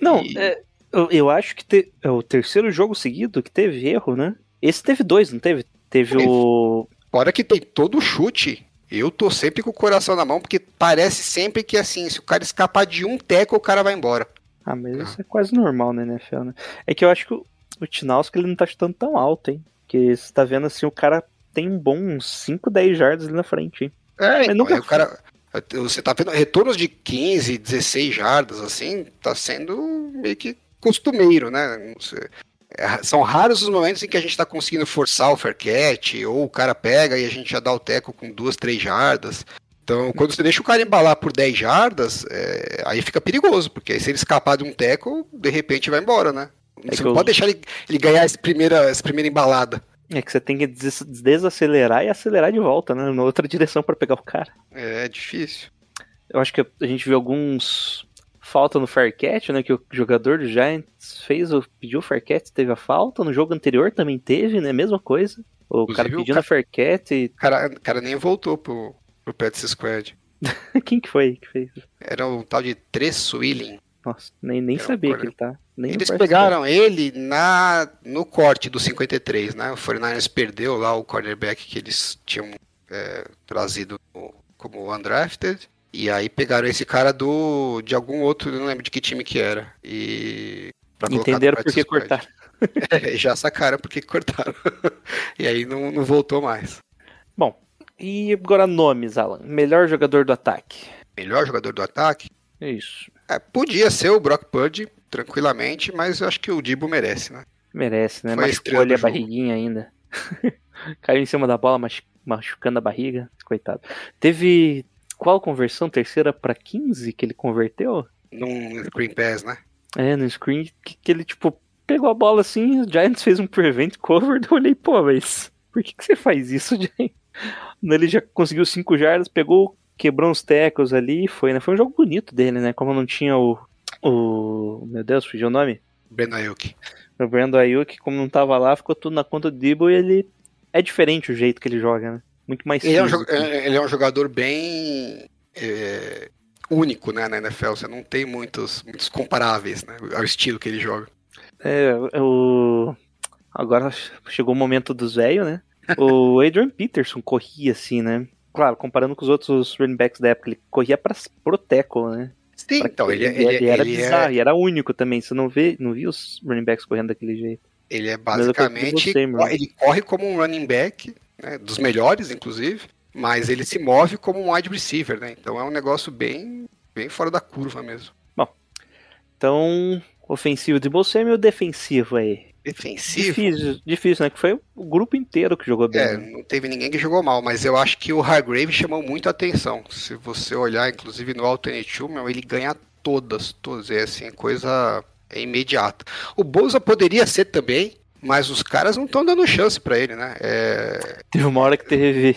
Não, E- é, eu, eu acho que te- é o terceiro jogo seguido que teve erro, né? Esse teve dois, não teve? Teve o. Fora que tem todo o chute, eu tô sempre com o coração na mão, porque parece sempre que, assim, se o cara escapar de um teco, o cara vai embora. Ah, mas isso é quase normal na NFL, né? É que eu acho que o, o Tinalski ele não tá chutando tão alto, hein? Porque você tá vendo assim, o cara tem um bom uns 5, 10 jardas ali na frente, hein? É, então, nunca o cara. Você tá vendo retornos de 15, 16 jardas, assim, tá sendo meio que costumeiro, né? É, são raros os momentos em que a gente tá conseguindo forçar o fair catch, ou o cara pega e a gente já dá o teco com duas, três jardas. Então, quando você deixa o cara embalar por 10 jardas, é, aí fica perigoso, porque aí se ele escapar de um teco, de repente vai embora, né? É Você não eu- pode deixar ele, ele ganhar essa primeira, essa primeira embalada. É que você tem que des- desacelerar e acelerar de volta, né? Na outra direção pra pegar o cara. É difícil. Eu acho que a gente viu alguns falta no fair catch, né? Que o jogador do Giants fez, o, pediu o fair catch, teve a falta. No jogo anterior também teve, né? Mesma coisa. O Inclusive, cara o pedindo ca- a fair catch e... O cara, o cara nem voltou pro, pro Pets Squad. Quem que foi que fez? Era o tal de Tres Willing. Nossa, nem, nem sabia agora- que ele tá. Nem Eles pegaram ele na no corte do 53, né? O 49ers perdeu lá o cornerback que eles tinham é, trazido como undrafted. E aí pegaram esse cara do de algum outro, não lembro de que time que era. E Entenderam por practice que squad. cortaram. É, já sacaram porque cortaram. e aí não, não voltou mais. Bom, e agora nomes, Alan. Melhor jogador do ataque. Melhor jogador do ataque? É isso. É, podia ser o Brock Purdy, tranquilamente, mas eu acho que o Dibo merece, né? Merece, né? Foi a Machucou estrela ali a barriguinha ainda. Caiu em cima da bola, machu- machucando a barriga. Coitado. Teve qual conversão? Terceira pra 15 que ele converteu? Num screen pass, né? É, no screen que, que ele, tipo, pegou a bola assim, o Giants fez um prevent cover, eu olhei, pô, mas por que, que você faz isso, Giants? Ele já conseguiu 5 jardas, pegou, quebrou uns tackles ali e foi, né? Foi um jogo bonito dele, né? Como não tinha o. O. Meu Deus, fugiu o nome? Breno Ayuk. O Brandon Ayuk, como não tava lá, ficou tudo na conta do Debo e ele. É diferente o jeito que ele joga, né? Muito mais Ele é, um, é- ele é um jogador bem é, único né, na NFL. Você não tem muitos, muitos comparáveis né, ao estilo que ele joga. É, o. Agora chegou o momento dos velhos, né? O Adrian Peterson corria assim, né? Claro, comparando com os outros running backs da época, ele corria pra, pro tackle, né? Sim, Pra- então ele, é- ele, é- era ele bizarro, é, e era único também. Você não vê, não viu os running backs correndo daquele jeito. Ele é basicamente. você, ele corre como um running back, né, dos melhores, inclusive, mas ele se move como um wide receiver, né? Então é um negócio bem, bem fora da curva mesmo. Então, ofensivo de Bolsonaro e o defensivo aí. Defensivo. Difícil, difícil, né? Que foi o grupo inteiro que jogou bem. É, né? não teve ninguém que jogou mal, mas eu acho que o Hargrave chamou muito a atenção. Se você olhar, inclusive no Alternate Two, meu, ele ganha todas, todas, é assim, coisa é imediata. O Bolsa poderia ser também, mas os caras não estão dando chance pra ele, né? É, Teve uma hora que teve.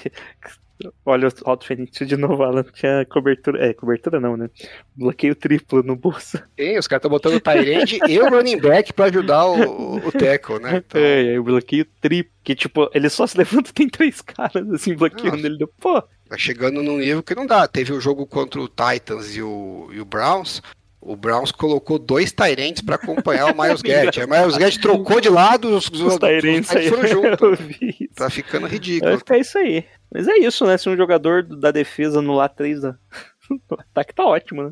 Olha o Alto Fenix de novo, Alan. Tinha cobertura. É, cobertura não, né? Bloqueio triplo no bolso. tem, os caras estão botando o Tyrande e o running back pra ajudar o, o tackle, né? Então, É, aí o bloqueio triplo. Que tipo, ele só se levanta tem três caras assim bloqueando Nossa. ele. Deu, Pô, Tá chegando num nível que não dá. Teve o jogo contra o Titans e o, e o Browns. O Browns colocou dois Tyrants pra acompanhar o Miles Garrett. O Miles Garrett trocou de lado, os, os, os Tyrants aí. foram juntos. Tá ficando Vai ridículo. ficar isso aí. Mas é isso, né? Se um jogador da defesa anular três do ataque, tá ótimo, né?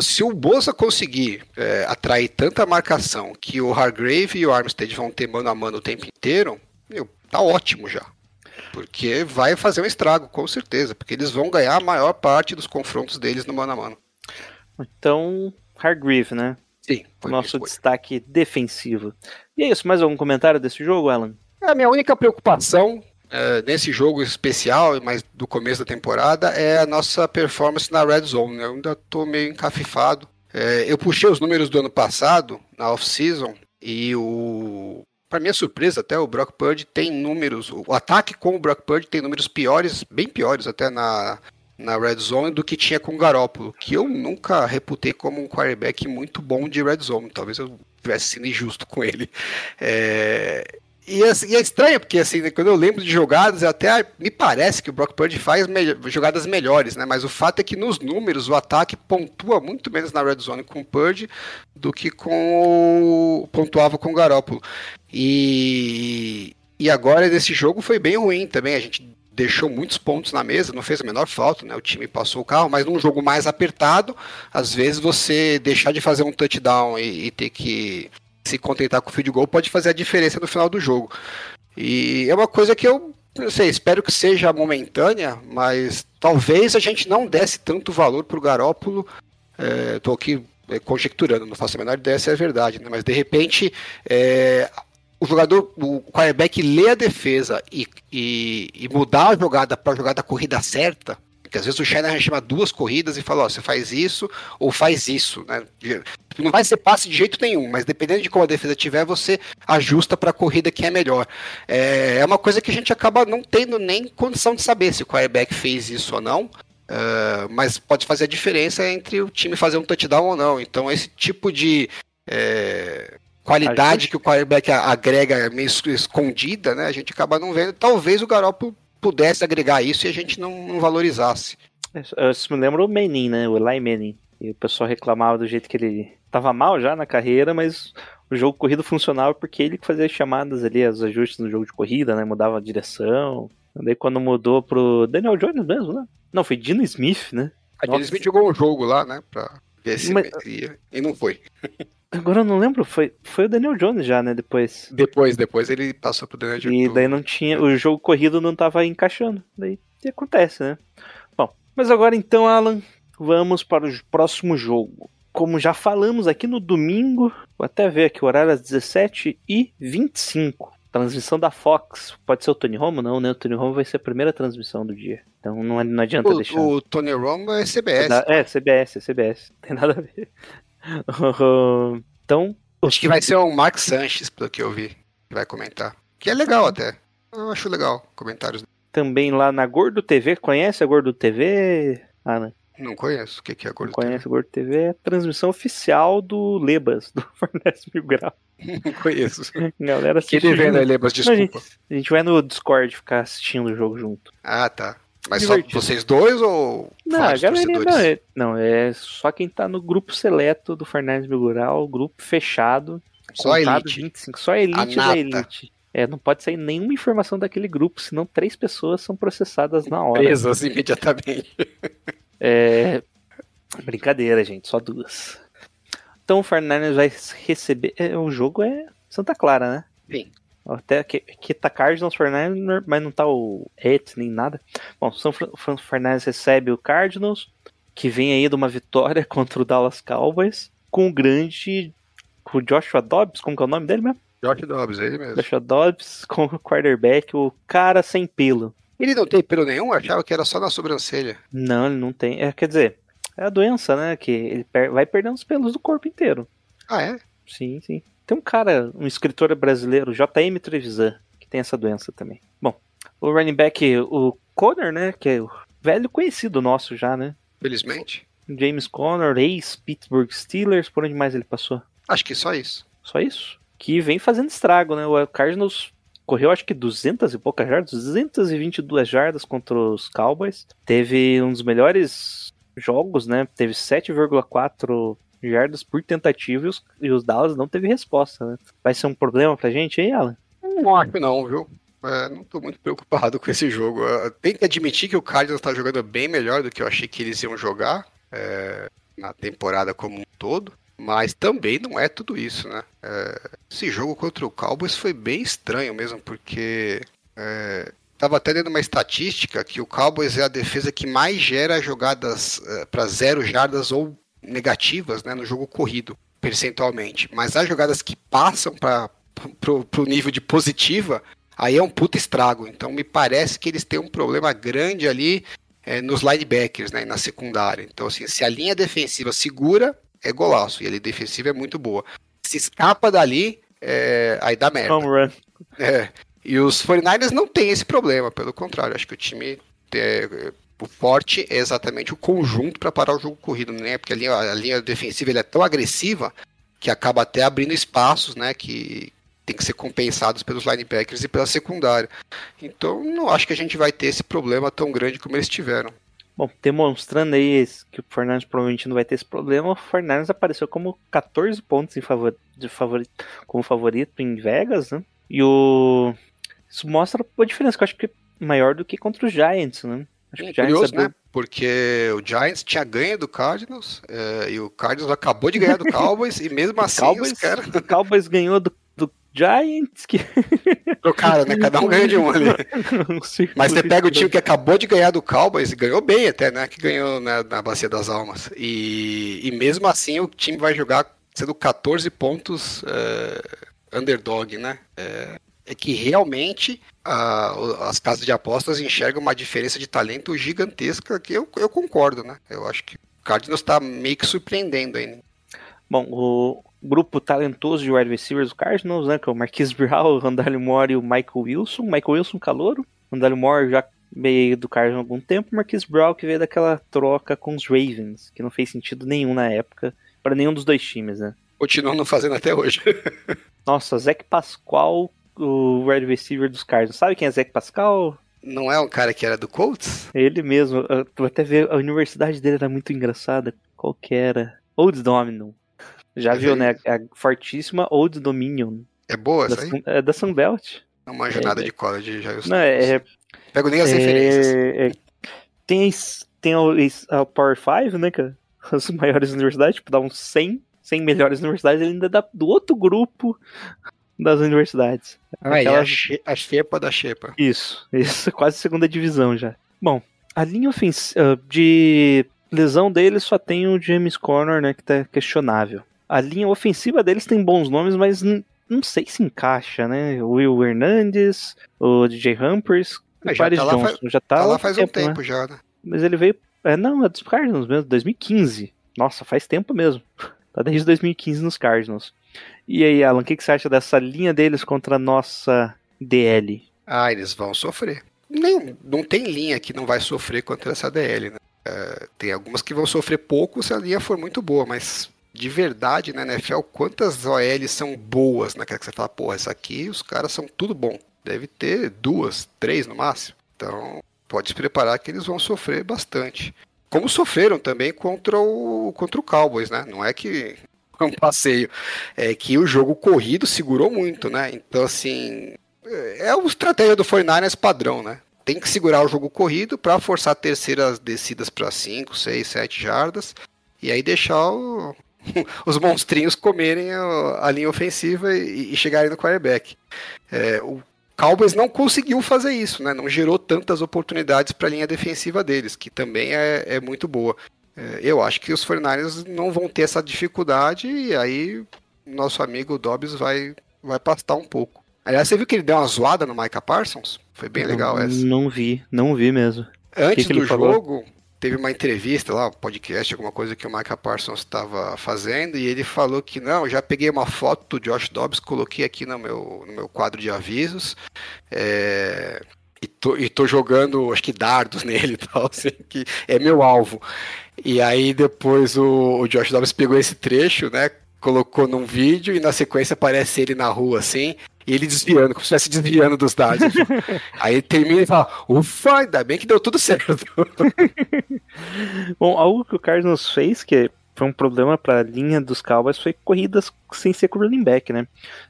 Se o Bosa conseguir é, atrair tanta marcação que o Hargrave e o Armstead vão ter mano a mano o tempo inteiro, meu, tá ótimo já. Porque vai fazer um estrago, com certeza. Porque eles vão ganhar a maior parte dos confrontos deles no mano a mano. Então, Hargreave, né? Sim, Nosso destaque defensivo. E é isso, mais algum comentário desse jogo, Alan? A minha única preocupação é, nesse jogo especial, mas do começo da temporada, é a nossa performance na Red Zone. né? Eu ainda tô meio encafifado. É, eu puxei os números do ano passado, na off-season, e o. Para minha surpresa, até o Brock Purdy tem números. O ataque com o Brock Purdy tem números piores, bem piores até na, na Red Zone do que tinha com o Garópolo, que eu nunca reputei como um quarterback muito bom de Red Zone. Talvez eu tivesse sido injusto com ele. É, e, assim, é estranho, porque assim, né, quando eu lembro de jogadas, até me parece que o Brock Purdy faz melhor- jogadas melhores, né? Mas o fato é que nos números o ataque pontua muito menos na red zone com o Purdy do que com o pontuava com o Garópolo. E, e agora nesse jogo foi bem ruim também. A gente deixou muitos pontos na mesa, não fez a menor falta, né? O time passou o carro, mas num jogo mais apertado, às vezes você deixar de fazer um touchdown e, e ter que se contentar com o field goal pode fazer a diferença no final do jogo. E é uma coisa que eu não sei, espero que seja momentânea, mas talvez a gente não desse tanto valor pro Garópolo. É, tô aqui é, conjecturando, não faço a menor ideia se é verdade, né? Mas de repente é, o jogador, o quarterback lê a defesa e, e, e mudar a jogada para a jogada corrida certa, Porque às vezes o Shanahan chama duas corridas e fala, ó, você faz isso ou faz isso, né? Não vai ser passe de jeito nenhum, mas dependendo de como a defesa tiver, você ajusta para a corrida que é melhor. É, é uma coisa que a gente acaba não tendo nem condição de saber se o quarterback fez isso ou não. Uh, mas pode fazer a diferença entre o time fazer um touchdown ou não. Então, esse tipo de é, qualidade que o quarterback agrega meio escondida, né? A gente acaba não vendo. Talvez o Garoppolo pudesse agregar isso e a gente não, não valorizasse. Eu, isso me lembra o Manning, né? O Eli Manning. E o pessoal reclamava do jeito que ele tava mal já na carreira, mas o jogo corrido funcionava porque ele fazia chamadas ali, os ajustes no jogo de corrida, né? Mudava a direção. Daí quando mudou pro Daniel Jones mesmo, né? Não, foi Dino Smith, né? A Dino Smith jogou um jogo lá, né? Pra ver se Mas- e não foi. Agora eu não lembro, foi, foi o Daniel Jones já, né? Depois. Depois, depois ele passou pro Daniel E Jones. daí não tinha. O jogo corrido não tava encaixando. Daí acontece, né? Bom, mas agora então, Alan, vamos para o próximo jogo. Como já falamos aqui no domingo, vou até ver aqui o horário às 17h25. Transmissão da Fox. Pode ser o Tony Romo? Não, né? O Tony Romo vai ser a primeira transmissão do dia. Então não, não adianta deixar. O, o Tony Romo é CBS. Da- É, CBS, é CBS. Não tem nada a ver. então, Acho que vai ser o Mark Sanches, pelo que eu vi, que vai comentar. Que é legal até. Eu acho legal comentários. também lá na Gordo TV, conhece a Gordo TV? Ana, Não conheço o que, que é não Gordo conhece a Gordo TV? É a transmissão oficial do Lebas, do Fornece Mil Grau. Não conheço. Galera Que assiste devendo junto. aí, Lebas, Não, a, gente, desculpa. a gente vai no Discord ficar assistindo o jogo junto. Ah, tá. Mas Divertido. só vocês dois ou Não, a galera não é, não, é só quem tá no grupo seleto do Mil Grau, grupo fechado. Só elite. 25, só a elite A da elite. É, não pode sair nenhuma informação daquele grupo, senão três pessoas são processadas na hora. Presas imediatamente. É... Brincadeira, gente, só duas. Então o Fernandes vai receber. é, o jogo é Santa Clara, né? Sim. Até aqui, aqui tá Cardinals Fernandes, mas não tá o Et nem nada. Bom, São Fran- Fran- Fernandes recebe o Cardinals, que vem aí de uma vitória contra o Dallas Cowboys, com o grande. Com o Joshua Dobbs, como que é o nome dele mesmo? Josh Dobbs, ele mesmo. Joshua Dobbs com o quarterback, o cara sem pelo. Ele não tem pelo nenhum? Achava que era só na sobrancelha. Não, ele não tem. É, quer dizer, é a doença, né? Que ele per- vai perdendo os pelos do corpo inteiro. Ah, é? Sim, sim. Tem um cara, um escritor brasileiro, JM Trevisan, que tem essa doença também. Bom, o running back, o Conner, né? Que é o velho conhecido nosso já, né? Felizmente. James Conner, ex-Pittsburgh Steelers, por onde mais ele passou? Acho que só isso. Só isso? Que vem fazendo estrago, né? O Cardinals correu acho que 200 e poucas jardas, 222 jardas contra os Cowboys. Teve um dos melhores jogos, né? Teve 7,4 jardas por tentativa e os, e os Dallas não teve resposta, né? Vai ser um problema pra gente aí, Alan? Não acho não, viu? É, não tô muito preocupado com esse jogo. Eu tenho que admitir que o Cardinals tá jogando bem melhor do que eu achei que eles iam jogar é, na temporada como um todo. Mas também não é tudo isso, né? É, esse jogo contra o Cowboys foi bem estranho mesmo, porque é, tava até dando uma estatística que o Cowboys é a defesa que mais gera jogadas para zero jardas ou negativas né, no jogo corrido, percentualmente. Mas as jogadas que passam para pro nível de positiva, aí é um puta estrago. Então me parece que eles têm um problema grande ali é, nos linebackers, né, na secundária. Então, assim, se a linha defensiva segura, é golaço. E a linha defensiva é muito boa. Se escapa dali, é, aí dá merda. Home run. É. E os 49ers não têm esse problema, pelo contrário, acho que o time é, o forte é exatamente o conjunto para parar o jogo corrido, né? Porque a linha, a linha defensiva é tão agressiva que acaba até abrindo espaços, né? Que tem que ser compensados pelos linebackers e pela secundária. Então, não acho que a gente vai ter esse problema tão grande como eles tiveram. Bom, demonstrando aí que o Fernandes provavelmente não vai ter esse problema, o Fernandes apareceu como 14 pontos em favor, de favorito, como favorito em Vegas, né? E o. Isso mostra a diferença, que eu acho que é maior do que contra os Giants, né? Acho que É o Giants curioso, né? Porque o Giants tinha ganho do Cardinals é, e o Cardinals acabou de ganhar do Cowboys e mesmo assim Cowboys, os caras o Cowboys ganhou do, do Giants, que. trocaram, né? Cada um ganhou de um ali. Mas você pega o time que acabou de ganhar do Cowboys e ganhou bem até, né? Que ganhou né, na Bacia das Almas. E, e mesmo assim o time vai jogar sendo 14 pontos é, underdog, né? É, é que realmente a- as casas de apostas enxergam uma diferença de talento gigantesca que eu, eu concordo, né? Eu acho que o Cardinals tá meio que surpreendendo ainda. Bom, o grupo talentoso de wide receivers do Cardinals, né? Que é o Marquise Brown, o Randall Moore e o Michael Wilson. Michael Wilson, calouro. Randall Moore já veio do Cardinals há algum tempo. Marquise Brown que veio daquela troca com os Ravens, que não fez sentido nenhum na época para nenhum dos dois times, né? Continuam não fazendo até hoje. Nossa, Zach Pascal, o wide receiver dos Cardinals. Sabe quem é Zach Pascal? Não é um cara que era do Colts? Ele mesmo. Eu- Tu vai até ver, a universidade dele era muito engraçada. Qual que era? Old Dominion. Já viu, né? A fortíssima Old Dominion. É boa Da, essa aí? É da Sunbelt. Não manjo nada é- de college, já eu Não, é, é, Pego nem as referências. é- é- tem, tem o, es- a Power 5, né, cara? As maiores universidades, tipo, dá uns 100, 100 melhores universidades, ele ainda dá do outro grupo das universidades. Ah, e aquela- a, xe- a xepa da xepa. Isso, isso, quase segunda divisão já. Bom, a linha ofensiva de lesão deles só tem o James Conner, né, que tá questionável. A linha ofensiva deles tem bons nomes, mas não sei se encaixa, né? O Will Hernandez, o DJ Humpers, É, o já Paris tá Johnson. já tá, Tá lá faz um né? tempo já, né? Mas ele veio. É, não, é dos Cardinals mesmo, 2015. Nossa, faz tempo mesmo. Tá desde 2015 nos Cardinals. E aí, Alan, o que, que você acha dessa linha deles contra a nossa DL? Ah, eles vão sofrer. Nem, não tem linha que não vai sofrer contra essa DL, né? É, tem algumas que vão sofrer pouco se a linha for muito boa, mas de verdade na NFL, quantas OLs são boas naquela que você fala, porra, essa aqui os caras são tudo bom. Deve ter duas, três no máximo. Então, pode se preparar que eles vão sofrer bastante. Como sofreram também contra o, contra o Cowboys, né? Não é que um passeio. É que o jogo corrido segurou muito, né? Então, assim, é a estratégia do 49ers padrão, né? Tem que segurar o jogo corrido para forçar terceiras descidas para 5, 6, 7 jardas e aí deixar o- os monstrinhos comerem a, a linha ofensiva e, e chegarem no quarterback. É, o Cowboys não conseguiu fazer isso, né? Não gerou tantas oportunidades para a linha defensiva deles, que também é, é muito boa. É, eu acho que os 49ers não vão ter essa dificuldade e aí nosso amigo Dobbs vai, vai pastar um pouco. Aliás, você viu que ele deu uma zoada no Micah Parsons? Foi bem legal essa. Não vi, não vi mesmo. Antes que ele do falou? jogo, teve uma entrevista lá, um podcast, alguma coisa que o Micah Parsons estava fazendo, e ele falou que não, já peguei uma foto do Josh Dobbs, coloquei aqui no meu, no meu quadro de avisos, é, e, tô, e tô jogando, acho que dardos nele e tal, assim, que é meu alvo. E aí depois o, o Josh Dobbs pegou esse trecho, né, colocou num vídeo, e na sequência aparece ele na rua, assim, e ele desviando, como se estivesse desviando dos dardos. Aí termina e fala, ufa, ainda bem que deu tudo certo. Bom, algo que o Cardinals fez, que foi um problema para a linha dos Cowboys, foi corridas sem ser com o running back, né?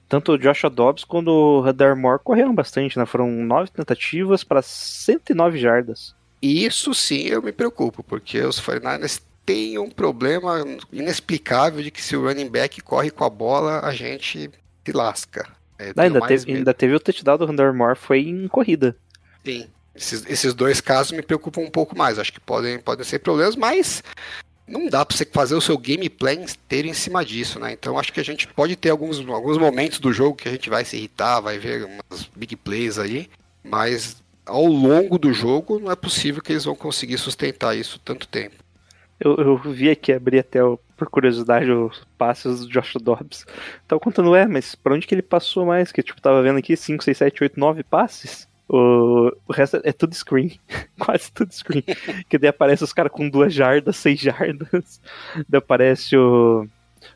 Tanto o Joshua Dobbs quanto o Radar Moore correram bastante, né? Foram nove tentativas para 109 jardas. Isso sim eu me preocupo, porque os 49ers têm um problema inexplicável de que se o running back corre com a bola, a gente se lasca. É, Ah, ainda, teve, medo. ainda teve o touchdown do Radar Moore, foi em corrida. Sim. Esses, esses dois casos me preocupam um pouco mais. Acho que podem, podem ser problemas, mas não dá para você fazer o seu game plan inteiro em cima disso, né? Então acho que a gente pode ter alguns, alguns momentos do jogo que a gente vai se irritar, vai ver umas big plays ali, mas ao longo do jogo não é possível que eles vão conseguir sustentar isso tanto tempo. Eu, eu vi aqui, abri até, o- por curiosidade, os passes do Joshua Dobbs. Tava contando, é, mas pra onde que ele passou mais? Que tipo, tava vendo aqui 5, 6, 7, 8, 9 passes. O, o resto é tudo screen. Quase tudo screen. que daí aparece os caras com duas jardas, seis jardas. Daí aparece o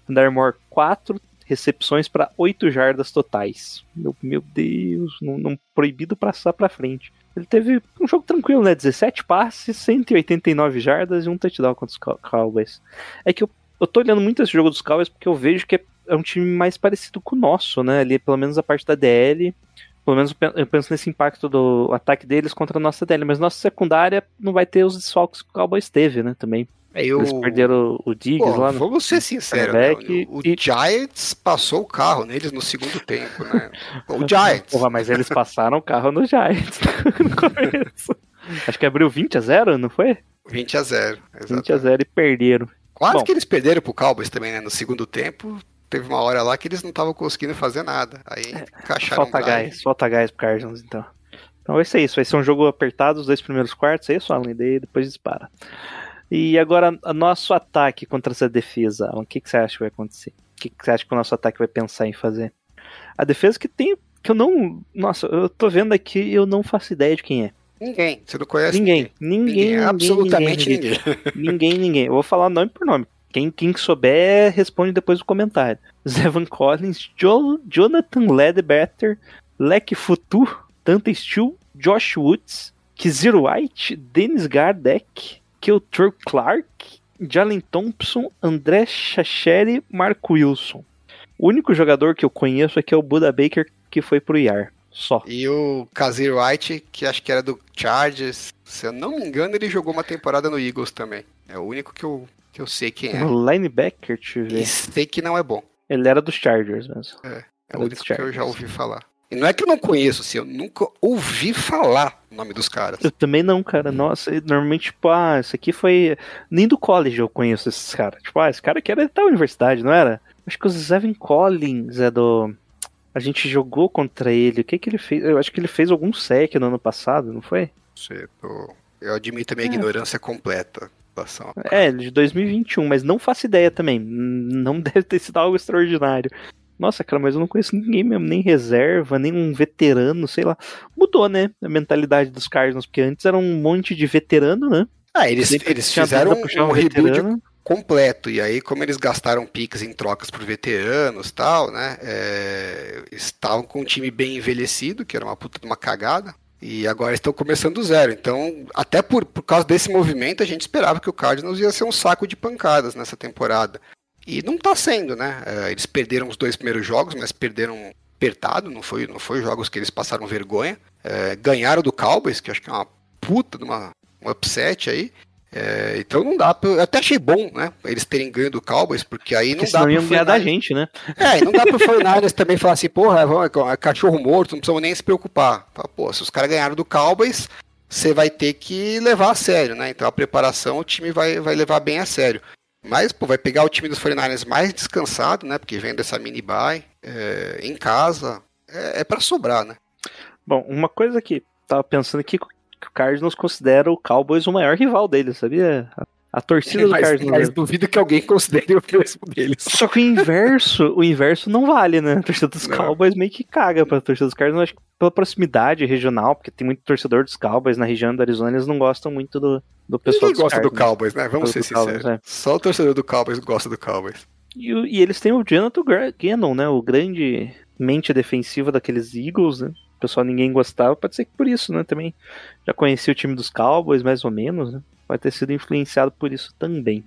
Darmore 4 recepções para 8 jardas totais. Meu, meu Deus, não, não proibido passar pra frente. Ele teve um jogo tranquilo, né? 17 passes, 189 jardas e um touchdown contra os Cow- Cowboys. É que eu, eu tô olhando muito esse jogo dos Cowboys porque eu vejo que é, é um time mais parecido com o nosso, né? Ali, pelo menos a parte da DL. Pelo menos eu pen- eu penso nesse impacto do ataque deles contra a nossa DL. Mas nossa secundária não vai ter os desfalques que o Cowboys teve, né? Também. É, eu... Eles perderam o Diggs Pô, lá. no- vamos ser sinceros, né? O, e- Giants passou o carro neles no segundo tempo, né? O Giants. Porra, mas eles passaram o carro no Giants no começo. Acho que abriu 20 a 0, não foi? 20 a 0. 20 a exatamente. 0 e perderam. Quase Bom. que eles perderam pro Cowboys também, né? No segundo tempo, teve uma hora lá que eles não estavam conseguindo fazer nada. Aí encaixaram Falta um drive. gás, falta gás pro Cardinals, então. Então vai ser isso, vai ser um jogo apertado, os dois primeiros quartos, é isso, Alan? E daí depois dispara. E agora, nosso ataque contra essa defesa, Alan, o que, que você acha que vai acontecer? O que, que você acha que o nosso ataque vai pensar em fazer? A defesa que tem. que eu não. Nossa, eu tô vendo aqui e eu não faço ideia de quem é. Ninguém. Você não conhece Ninguém. Ninguém. ninguém, absolutamente ninguém. ninguém. Ninguém, ninguém. Eu vou falar nome por nome. Quem, quem souber, responde depois no comentário. Zevan Collins, jo Jonathan Ledbetter, Leck Futu, Tanta Steel, Josh Woods, Kizir White, Dennis Gardek, Keltro Clark, Jalen Thompson, André Chacheri, Marco Wilson. O único jogador que eu conheço aqui é o Buda Baker, que foi pro IAR. Só. E o Kazir White, que acho que era do Chargers. Se eu não me engano, ele jogou uma temporada no Eagles também. É o único que eu, que eu sei quem é. O linebacker, deixa eu ver. E sei que não é bom. Ele era dos Chargers mesmo. É, é o único que eu já ouvi falar. E não é que eu não conheço, assim, eu nunca ouvi falar o nome dos caras. Eu também não, cara. Nossa, normalmente, tipo, ah, isso aqui foi. Nem do college eu conheço esses caras. Tipo, ah, esse cara aqui era da universidade, não era? Acho que o Zevin Collins é do. A gente jogou contra ele. O que que ele fez? Eu acho que ele fez algum sec no ano passado, não foi? Você, eu, eu admito a minha ignorância completa. É, de 2021, mas não faço ideia também. Não deve ter sido algo extraordinário. Nossa, cara, mas eu não conheço ninguém mesmo, nem reserva, nem um veterano, sei lá. Mudou, né? A mentalidade dos Cardinals, porque antes era um monte de veterano, né? Ah, eles, eles fizeram puxar um, rebuild completo. E aí, como eles gastaram piques em trocas por veteranos e tal, né? é, estavam com um time bem envelhecido, que era uma puta de uma cagada. E agora estão começando do zero. Então, até por, por causa desse movimento, a gente esperava que o Cardinals ia ser um saco de pancadas nessa temporada. E não tá sendo, né? É, eles perderam os dois primeiros jogos, mas perderam apertado, não foi, não foi jogos que eles passaram vergonha. É, ganharam do Cowboys, que acho que é uma puta de uma, um upset aí. É, então não dá pra, Eu até achei bom, né? Eles terem ganho do Cowboys, porque aí não Porque dá senão pro iam ganhar da 49ers gente, né? é, e não dá pro 49ers também falar assim, porra, vamos- é cachorro morto, não precisamos nem se preocupar. Fala, Pô, se os caras ganharam do Cowboys, você vai ter que levar a sério, né? Então a preparação o time vai, vai levar bem a sério. Mas, pô, vai pegar o time dos 49ers mais descansado, né? Porque vem dessa mini bye, é, em casa, é, é para sobrar, né? Bom, uma coisa que tava pensando aqui que o Cardinals considera o Cowboys o maior rival deles, sabia? A, torcida do mas, Cardinals. mas duvido que alguém considere o mesmo deles. Só que o inverso, o inverso não vale, né? A torcida dos Não. Cowboys meio que caga pra torcida dos Cardinals, acho que pela proximidade regional, porque tem muito torcedor dos Cowboys na região do Arizona, eles não gostam muito do, do pessoal Ninguém dos gosta do. Cowboys, né? Vamos ser Cowboys, sinceros. é. Só o torcedor do Cowboys gosta do Cowboys. E, e eles têm o Jonathan Gannon, né? O grande mente defensiva daqueles Eagles, né? Pessoal ninguém gostava, pode ser que por isso, né? Também já conhecia o time dos Cowboys, mais ou menos, né? Pode ter sido influenciado por isso também.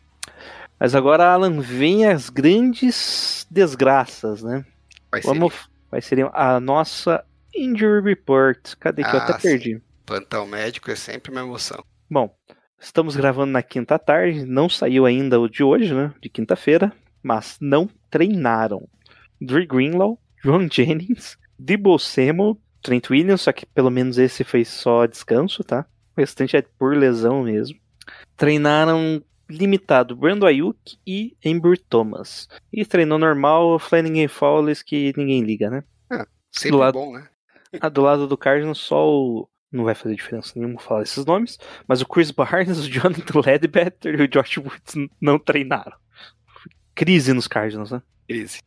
Mas agora, Alan, vem as grandes desgraças, né? Vai ser Vamos, vai ser a nossa Injury Report. Cadê que eu Ah, até sim. perdi? plantão médico é sempre uma emoção. Bom, estamos gravando na quinta tarde, não saiu ainda o de hoje, né? De quinta-feira, mas não treinaram. Dre Greenlaw, John Jennings, Debo Samuel, Trent Williams, só que pelo menos esse foi só descanso, tá? O restante é por lesão mesmo. Treinaram limitado Brando Ayuk e Ember Thomas. E treinou normal Flanagan Fowles, que ninguém liga, né? Sempre Do lado- bom, né? Ah, do lado do Cardinals, só o. Não vai fazer diferença nenhuma falar esses nomes, mas o Chris Barnes, o Jonathan Ledbetter e o Josh Woods não treinaram. Crise nos Cardinals, né? Crise.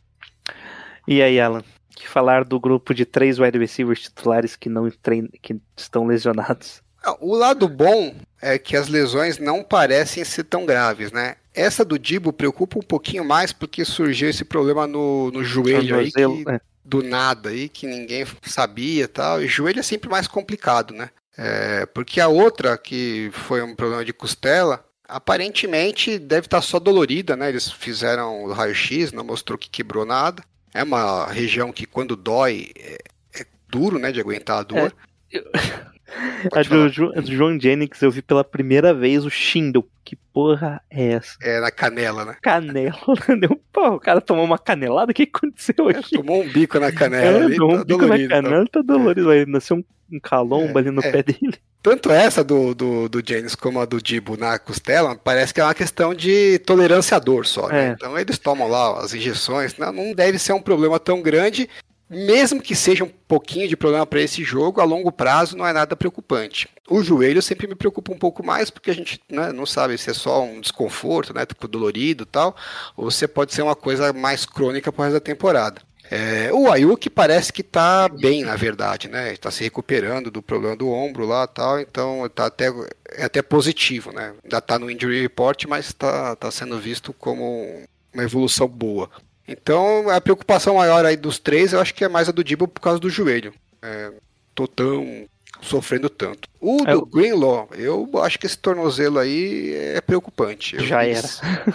E aí, Alan? Que falar do grupo de três wide receivers titulares que não trein... que estão lesionados? O lado bom é que as lesões não parecem ser tão graves, né? Essa do Dibo preocupa um pouquinho mais porque surgiu esse problema no, no joelho aí, que, é. do nada aí, que ninguém sabia e tal. E joelho é sempre mais complicado, né? É, porque a outra, que foi um problema de costela, aparentemente deve estar só dolorida, né? Eles fizeram o raio-x, não mostrou que quebrou nada. É uma região que quando dói é, é duro, né? De aguentar a dor. A Pode do, falar. Jo- a do John Jennings eu vi pela primeira vez o Shindo. Que porra é essa? É na canela, né? Canela. Deu- Pô, o cara tomou uma canelada? O que aconteceu É, aqui? tomou um bico na canela É, ali, deu um tá bico dolorido, na então. canela, tá dolorido. Aí nasceu um, um calombo É, ali no é. pé dele. Tanto essa do, do, do James como a do Dibo na costela, parece que é uma questão de tolerância à dor só, né? É. Então eles tomam lá as injeções, não, não deve ser um problema tão grande. Mesmo que seja um pouquinho de problema para esse jogo, a longo prazo não é nada preocupante. O joelho sempre me preocupa um pouco mais, porque a gente né, não sabe se é só um desconforto, né, tipo dolorido e tal, ou se pode ser uma coisa mais crônica para resto da temporada. É, o Ayuk parece que está bem, na verdade, né? Está se recuperando do problema do ombro lá tal, então tá até, é até positivo, né? Ainda está no injury report, mas está tá sendo visto como uma evolução boa. Então a preocupação maior aí dos três, eu acho que é mais a do Dibble por causa do joelho. É, tô tão sofrendo tanto. O É, do o- Greenlaw, eu acho que esse tornozelo aí é preocupante. Eu Já era.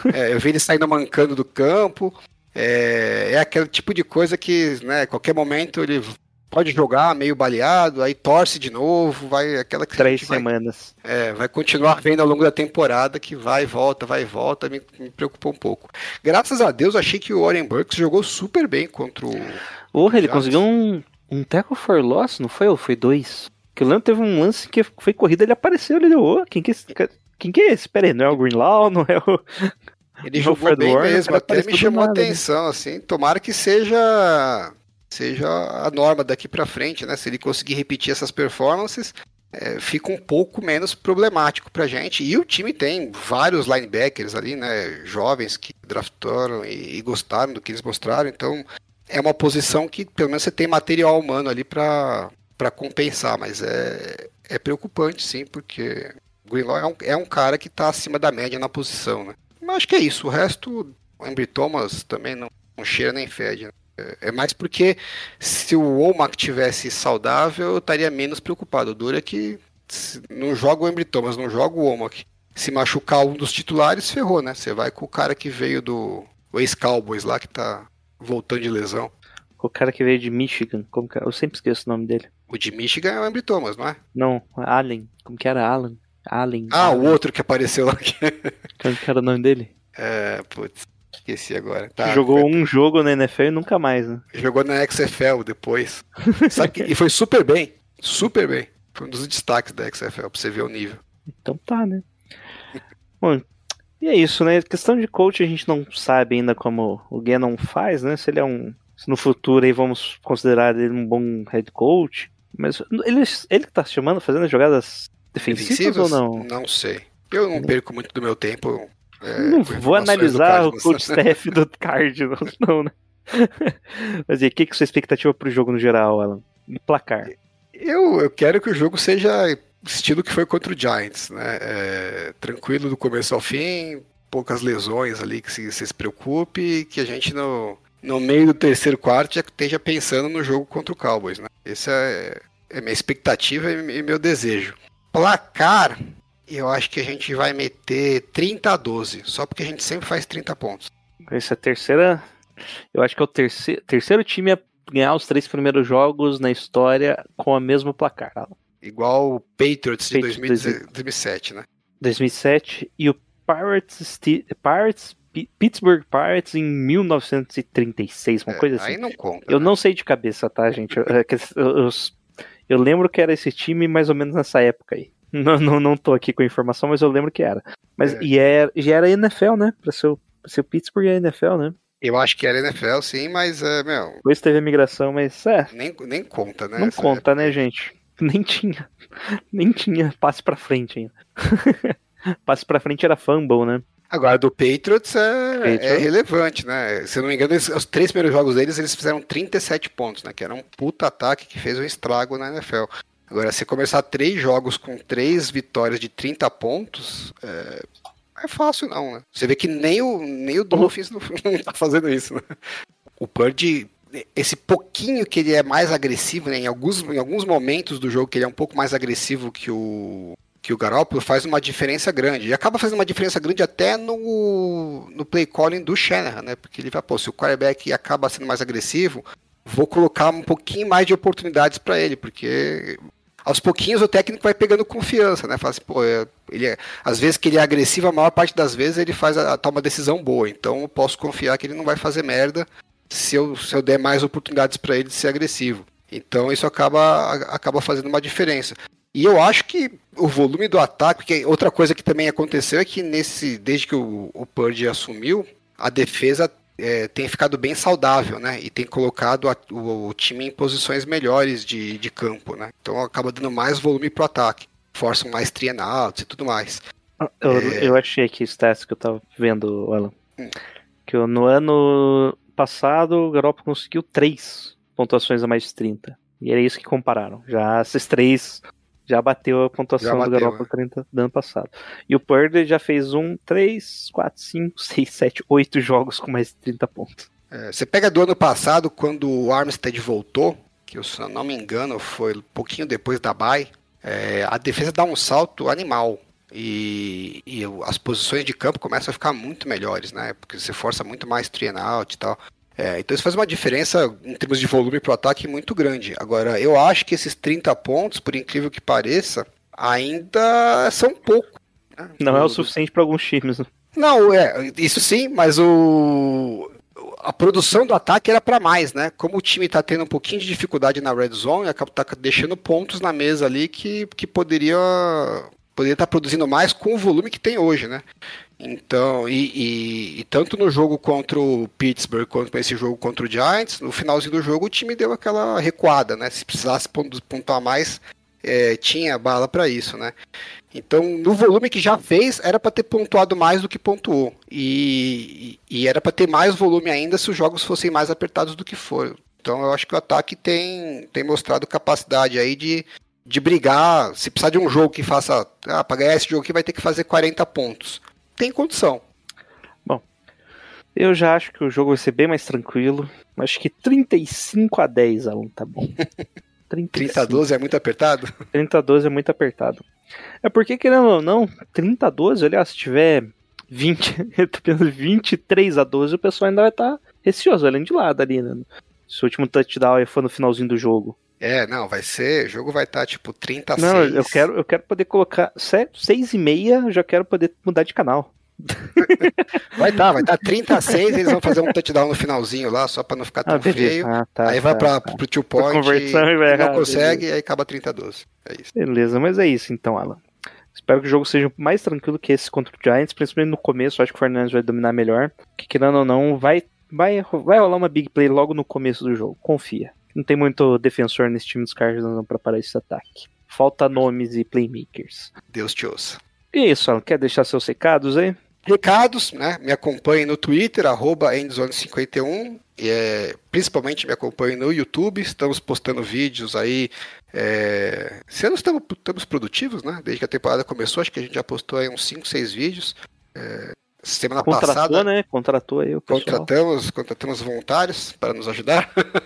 ele- é, eu vi ele saindo mancando do campo. É, é aquele tipo de coisa que, né, qualquer momento ele pode jogar meio baleado, aí torce de novo, vai aquela que Três vai, semanas. é, vai continuar vendo ao longo da temporada que vai e volta, vai e volta, me, me preocupou um pouco. Graças a Deus, achei que o Warren Burks jogou super bem contra o. Porra, ele conseguiu um, um tackle for loss, não foi? Ou foi dois? Que eu lembro teve um lance que foi corrida, ele apareceu, ele deu, ô, quem que é esse? Quem que é esse? Pera aí, não é o Greenlaw, não é o... Ele Não, jogou Fred bem mesmo, até apareceu me chamou a né? atenção, assim. Tomara que seja seja a norma daqui pra frente, né? Se ele conseguir repetir essas performances, é, fica um pouco menos problemático pra gente. E o time tem vários linebackers ali, né? Jovens que draftaram e, e gostaram do que eles mostraram, então é uma posição que pelo menos você tem material humano ali para compensar, mas é, é preocupante sim, porque Greenlaw é um, é um cara que tá acima da média na posição, né? Mas acho que é isso. O resto, o Embry Thomas também não, não cheira nem fede. né? É, é mais porque se o Womack tivesse saudável, eu estaria menos preocupado. O duro é que não joga o Embry Thomas, não joga o Womack. Se machucar um dos titulares, ferrou, né? Você vai com o cara que veio do o ex-Cowboys lá, que tá voltando de lesão. o cara que veio de Michigan, como que é? Eu sempre esqueço o nome dele. O de Michigan é o Embry Thomas, não é? Não, Allen, como que era? Alan? Allen. Ah, Allen. o outro que apareceu lá. Como que era o nome dele? É, putz, esqueci agora. Tá, jogou foi- um jogo na NFL e nunca mais, né? Jogou na XFL depois. Sabe que- e foi super bem. Super bem. Foi um dos destaques da XFL, pra você ver o nível. Então tá, né? Bom, e é isso, né? Questão de coach a gente não sabe ainda como o Gannon faz, né? Se ele é um. Se no futuro aí vamos considerar ele um bom head coach. Mas ele, ele que tá chamando, fazendo as jogadas defensivas, ou não? Não sei. Eu não perco muito do meu tempo. É, não vou analisar o coach staff do Cardinals, não, né? Mas e o que, que sua expectativa pro jogo no geral, Alan? E placar? Eu, eu quero que o jogo seja estilo que foi contra o Giants, né? É, tranquilo do começo ao fim, poucas lesões ali que se, se, se preocupe e que a gente no, no meio do terceiro quarto já esteja pensando no jogo contra o Cowboys, né? Essa é, é minha expectativa e meu desejo. Placar, eu acho que a gente vai meter 30 a 12, só porque a gente sempre faz 30 pontos. Essa é a terceira. Eu acho que é o terceiro, terceiro time a ganhar os três primeiros jogos na história com o mesmo placar. Igual o Patriots de Patriots 2017, né? 2007 e o Pirates, Pirates Pi- Pittsburgh Pirates em 1936, uma É, coisa assim. Aí não conta. Eu né? não sei de cabeça, tá, gente? Eu, é eu- eu- eu lembro que era esse time mais ou menos nessa época aí. Não, não, não tô aqui com a informação, mas eu lembro que era. Mas É. e era, já era NFL, né? Pra ser, o- pra ser o Pittsburgh e a NFL, né? Eu acho que era NFL, sim, mas, é, meu, Depois teve a migração, mas é, nem, nem conta, né? não conta, época. né, gente? Nem tinha. Nem tinha passe pra frente ainda. passe pra frente era fumble, né? Agora, do Patriots é, Patriots. é relevante, né? Se eu não me engano, eles- os três primeiros jogos deles, eles fizeram 37 pontos, né? Que era um puta ataque que fez um estrago na NFL. Agora, se começar três jogos com três vitórias de 30 pontos, é, é fácil não, né? Você vê que nem o, nem o Dolphins não, tá fazendo isso, né? O Purdy, esse pouquinho que ele é mais agressivo, né? Em alguns, em alguns momentos do jogo que ele é um pouco mais agressivo que o, que o Garoppolo faz uma diferença grande. E acaba fazendo uma diferença grande até no, no play calling do Shanahan, né? Porque ele vai, pô, se o quarterback acaba sendo mais agressivo, vou colocar um pouquinho mais de oportunidades para ele, porque aos pouquinhos o técnico vai pegando confiança, né? Fala assim, pô, é- ele é, às vezes que ele é agressivo, a maior parte das vezes ele faz a, toma decisão boa. Então eu posso confiar que ele não vai fazer merda se eu, se eu der mais oportunidades para ele de ser agressivo. Então isso acaba, acaba fazendo uma diferença. E eu acho que o volume do ataque, outra coisa que também aconteceu é que nesse, desde que o, o Purdy assumiu, a defesa é, tem ficado bem saudável, né? E tem colocado a- o, o time em posições melhores de, de campo, né? Então acaba dando mais volume pro ataque. Forçam mais outs e tudo mais. Eu, É. eu achei aqui stats que eu tava vendo, Alan. Hum. Que no ano passado o Garoppolo conseguiu três pontuações a mais de 30. E era isso que compararam. Já esses três já bateu a pontuação Já do bateu, Garoppolo 30 do ano passado. E o Purdy já fez um, três, quatro, cinco, seis, sete, oito jogos com mais de 30 pontos. É, você pega do ano passado, quando o Armstead voltou, que eu, se não me engano foi um pouquinho depois da bye, é, a defesa dá um salto animal. E, e as posições de campo começam a ficar muito melhores, né? Porque você força muito mais three and out e tal. É, então isso faz uma diferença em termos de volume pro ataque muito grande. Agora, eu acho que esses 30 pontos, por incrível que pareça, ainda são pouco. né? Não é o suficiente para alguns times. né? não, é, isso sim, mas o a produção do ataque era para mais, né? Como o time tá tendo um pouquinho de dificuldade na red zone, acaba tá deixando pontos na mesa ali que, que poderia poderia estar produzindo mais com o volume que tem hoje, né? Então, e, e- e tanto no jogo contra o Pittsburgh quanto nesse jogo contra o Giants, no finalzinho do jogo o time deu aquela recuada, né? Se precisasse pon- pontuar mais, é, tinha bala para isso, né? Então, no volume que já fez, era para ter pontuado mais do que pontuou. E, e- e era para ter mais volume ainda se os jogos fossem mais apertados do que foram. Então, eu acho que o ataque tem, tem mostrado capacidade aí de, de brigar. Se precisar de um jogo que faça. Ah, para ganhar esse jogo aqui vai ter que fazer 40 pontos. Tem condição. Eu já acho que o jogo vai ser bem mais tranquilo. Acho que 35 a 10, Alan, tá bom. 35. 30 a 12 é muito apertado? 30 a 12 é muito apertado. É porque, querendo ou não, 30 a 12, olha, se tiver 20, eu tô pensando 23 a 12, o pessoal ainda vai estar receoso, olhando de lado ali, né? Se o último touchdown for no finalzinho do jogo. É, não, vai ser. O jogo vai estar tipo 30 a Não, 6. eu quero, eu quero poder colocar 6 e meia, eu já quero poder mudar de canal. Vai estar, vai estar 30 a 6. Eles vão fazer um touchdown no finalzinho lá, só para não ficar tão Ah, beleza. feio. Ah, tá, aí vai tá, pra, tá. pro two point, conversão e vai não errar, consegue, e aí acaba 30 a 12. É isso. Beleza, mas é isso então, Alan. Espero que o jogo seja mais tranquilo que esse contra o Giants, principalmente no começo. Acho que o Fernandes vai dominar melhor. Que querendo ou não, vai, vai, vai rolar uma big play logo no começo do jogo. Confia. Não tem muito defensor nesse time dos Cardinals não pra parar esse ataque. Falta nomes e playmakers. Deus te ouça. E é isso, Alan. Quer deixar seus recados aí? Recados, né? Me acompanhe no Twitter, arroba endzone51. E, é, principalmente me acompanhe no YouTube. Estamos postando vídeos aí. É, esse ano estamos, estamos produtivos, né? Desde que a temporada começou, acho que a gente já postou aí uns 5, 6 vídeos. É, semana Contratou, passada. né? Contratou aí o pessoal. Contratamos, contratamos voluntários para nos ajudar.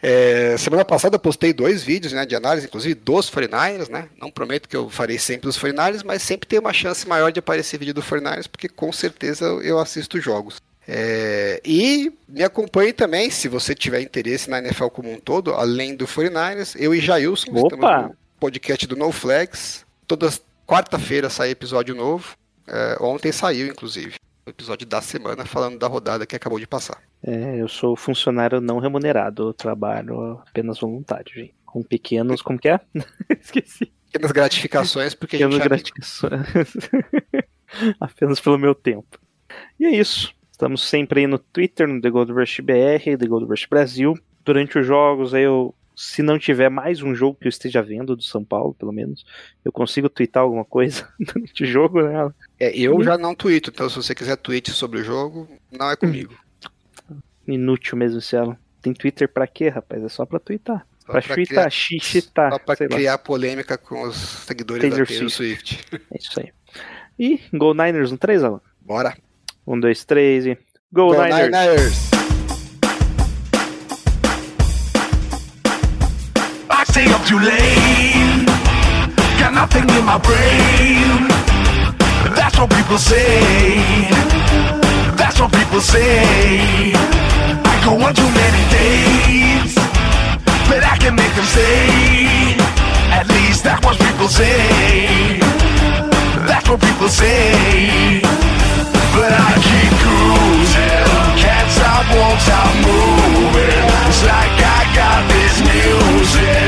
É, semana passada eu postei dois vídeos né, de análise, inclusive dos 49ers, né? Não prometo que eu farei sempre os 49ers, mas sempre tem uma chance maior de aparecer vídeo do 49ers, porque com certeza eu assisto jogos. É, e me acompanhe também, se você tiver interesse na NFL como um todo, além do 49ers, eu e Jailson Opa! estamos no podcast do No Flags. Toda quarta-feira sai episódio novo. É, ontem saiu, inclusive o episódio da semana falando da rodada que acabou de passar. É, eu sou funcionário não remunerado. Eu trabalho apenas voluntário, gente. Com pequenos. Como que é? Esqueci. Pequenas gratificações, porque a gente Pequenas gratificações. Apenas pelo meu tempo. E é isso. Estamos sempre aí no Twitter, no The Gold Rush BR, The Gold Rush Brasil. Durante os jogos, aí eu, se não tiver mais um jogo que eu esteja vendo do São Paulo, pelo menos, eu consigo twittar alguma coisa durante o jogo, né? É, eu Uhum. já não tweeto, então se você quiser tweet sobre o jogo, não é comigo. Inútil mesmo ela. Tem Twitter pra quê, rapaz? É só pra twittar. Só pra pra twittar, criar- xixitar. Só pra sei lá. criar polêmica com os seguidores Taylor da Taylor Swift. É isso aí. E Go Niners no 3, Alan? Bora. Um, dois, três e. Go, Go Niners! Niners! Too late. Got nothing in my brain. That's what people say. That's what people say. I go on too many days, but I can make them stay. At least that's what people say. That's what people say. But I keep cruising, can't stop, won't stop moving. It's like I got this music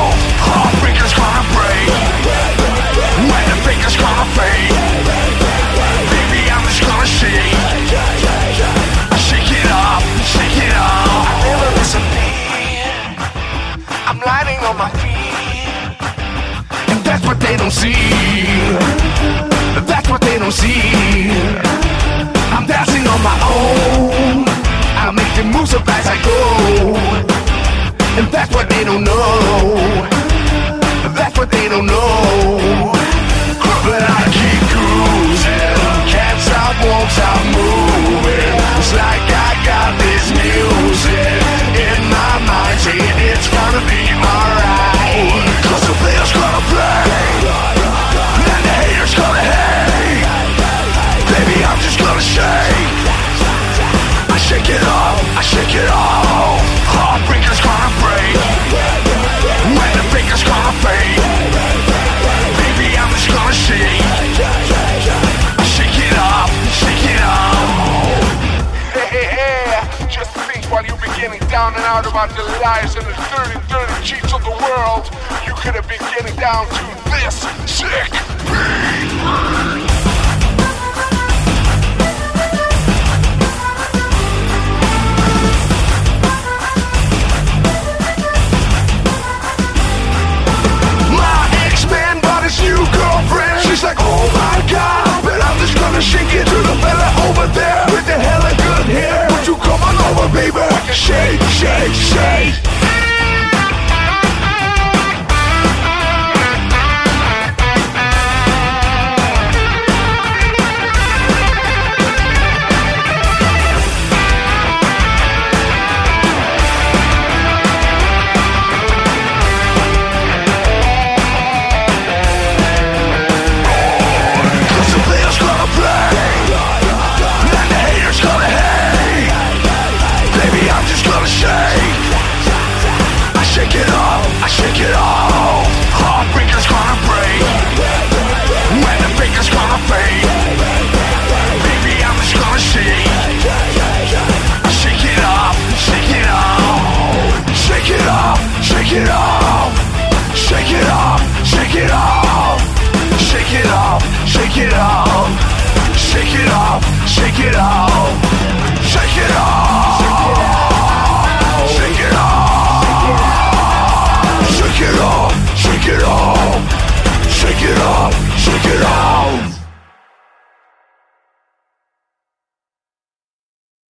don't see. That's what they don't see. I'm dancing on my own. I make the moves up as I go. And that's what they don't know. That's what they don't know. But I keep cruising. Can't stop, won't stop moving. It's like I got this music in my mind saying it's gonna be alright. Cause the player's gonna play. Shake it off, I shake it off. Heartbreaker's gonna break. When the breaker's gonna fade. Baby, I'm just gonna shake. I shake it off, shake it off. Hey, hey, hey, just think while been getting down and out about the lies and the dirty, dirty cheats of the world, you could have been getting down to this sick My just gonna shake it to the fella over there with the hella good hair. Would you come on over, baby? Shake, shake, shake.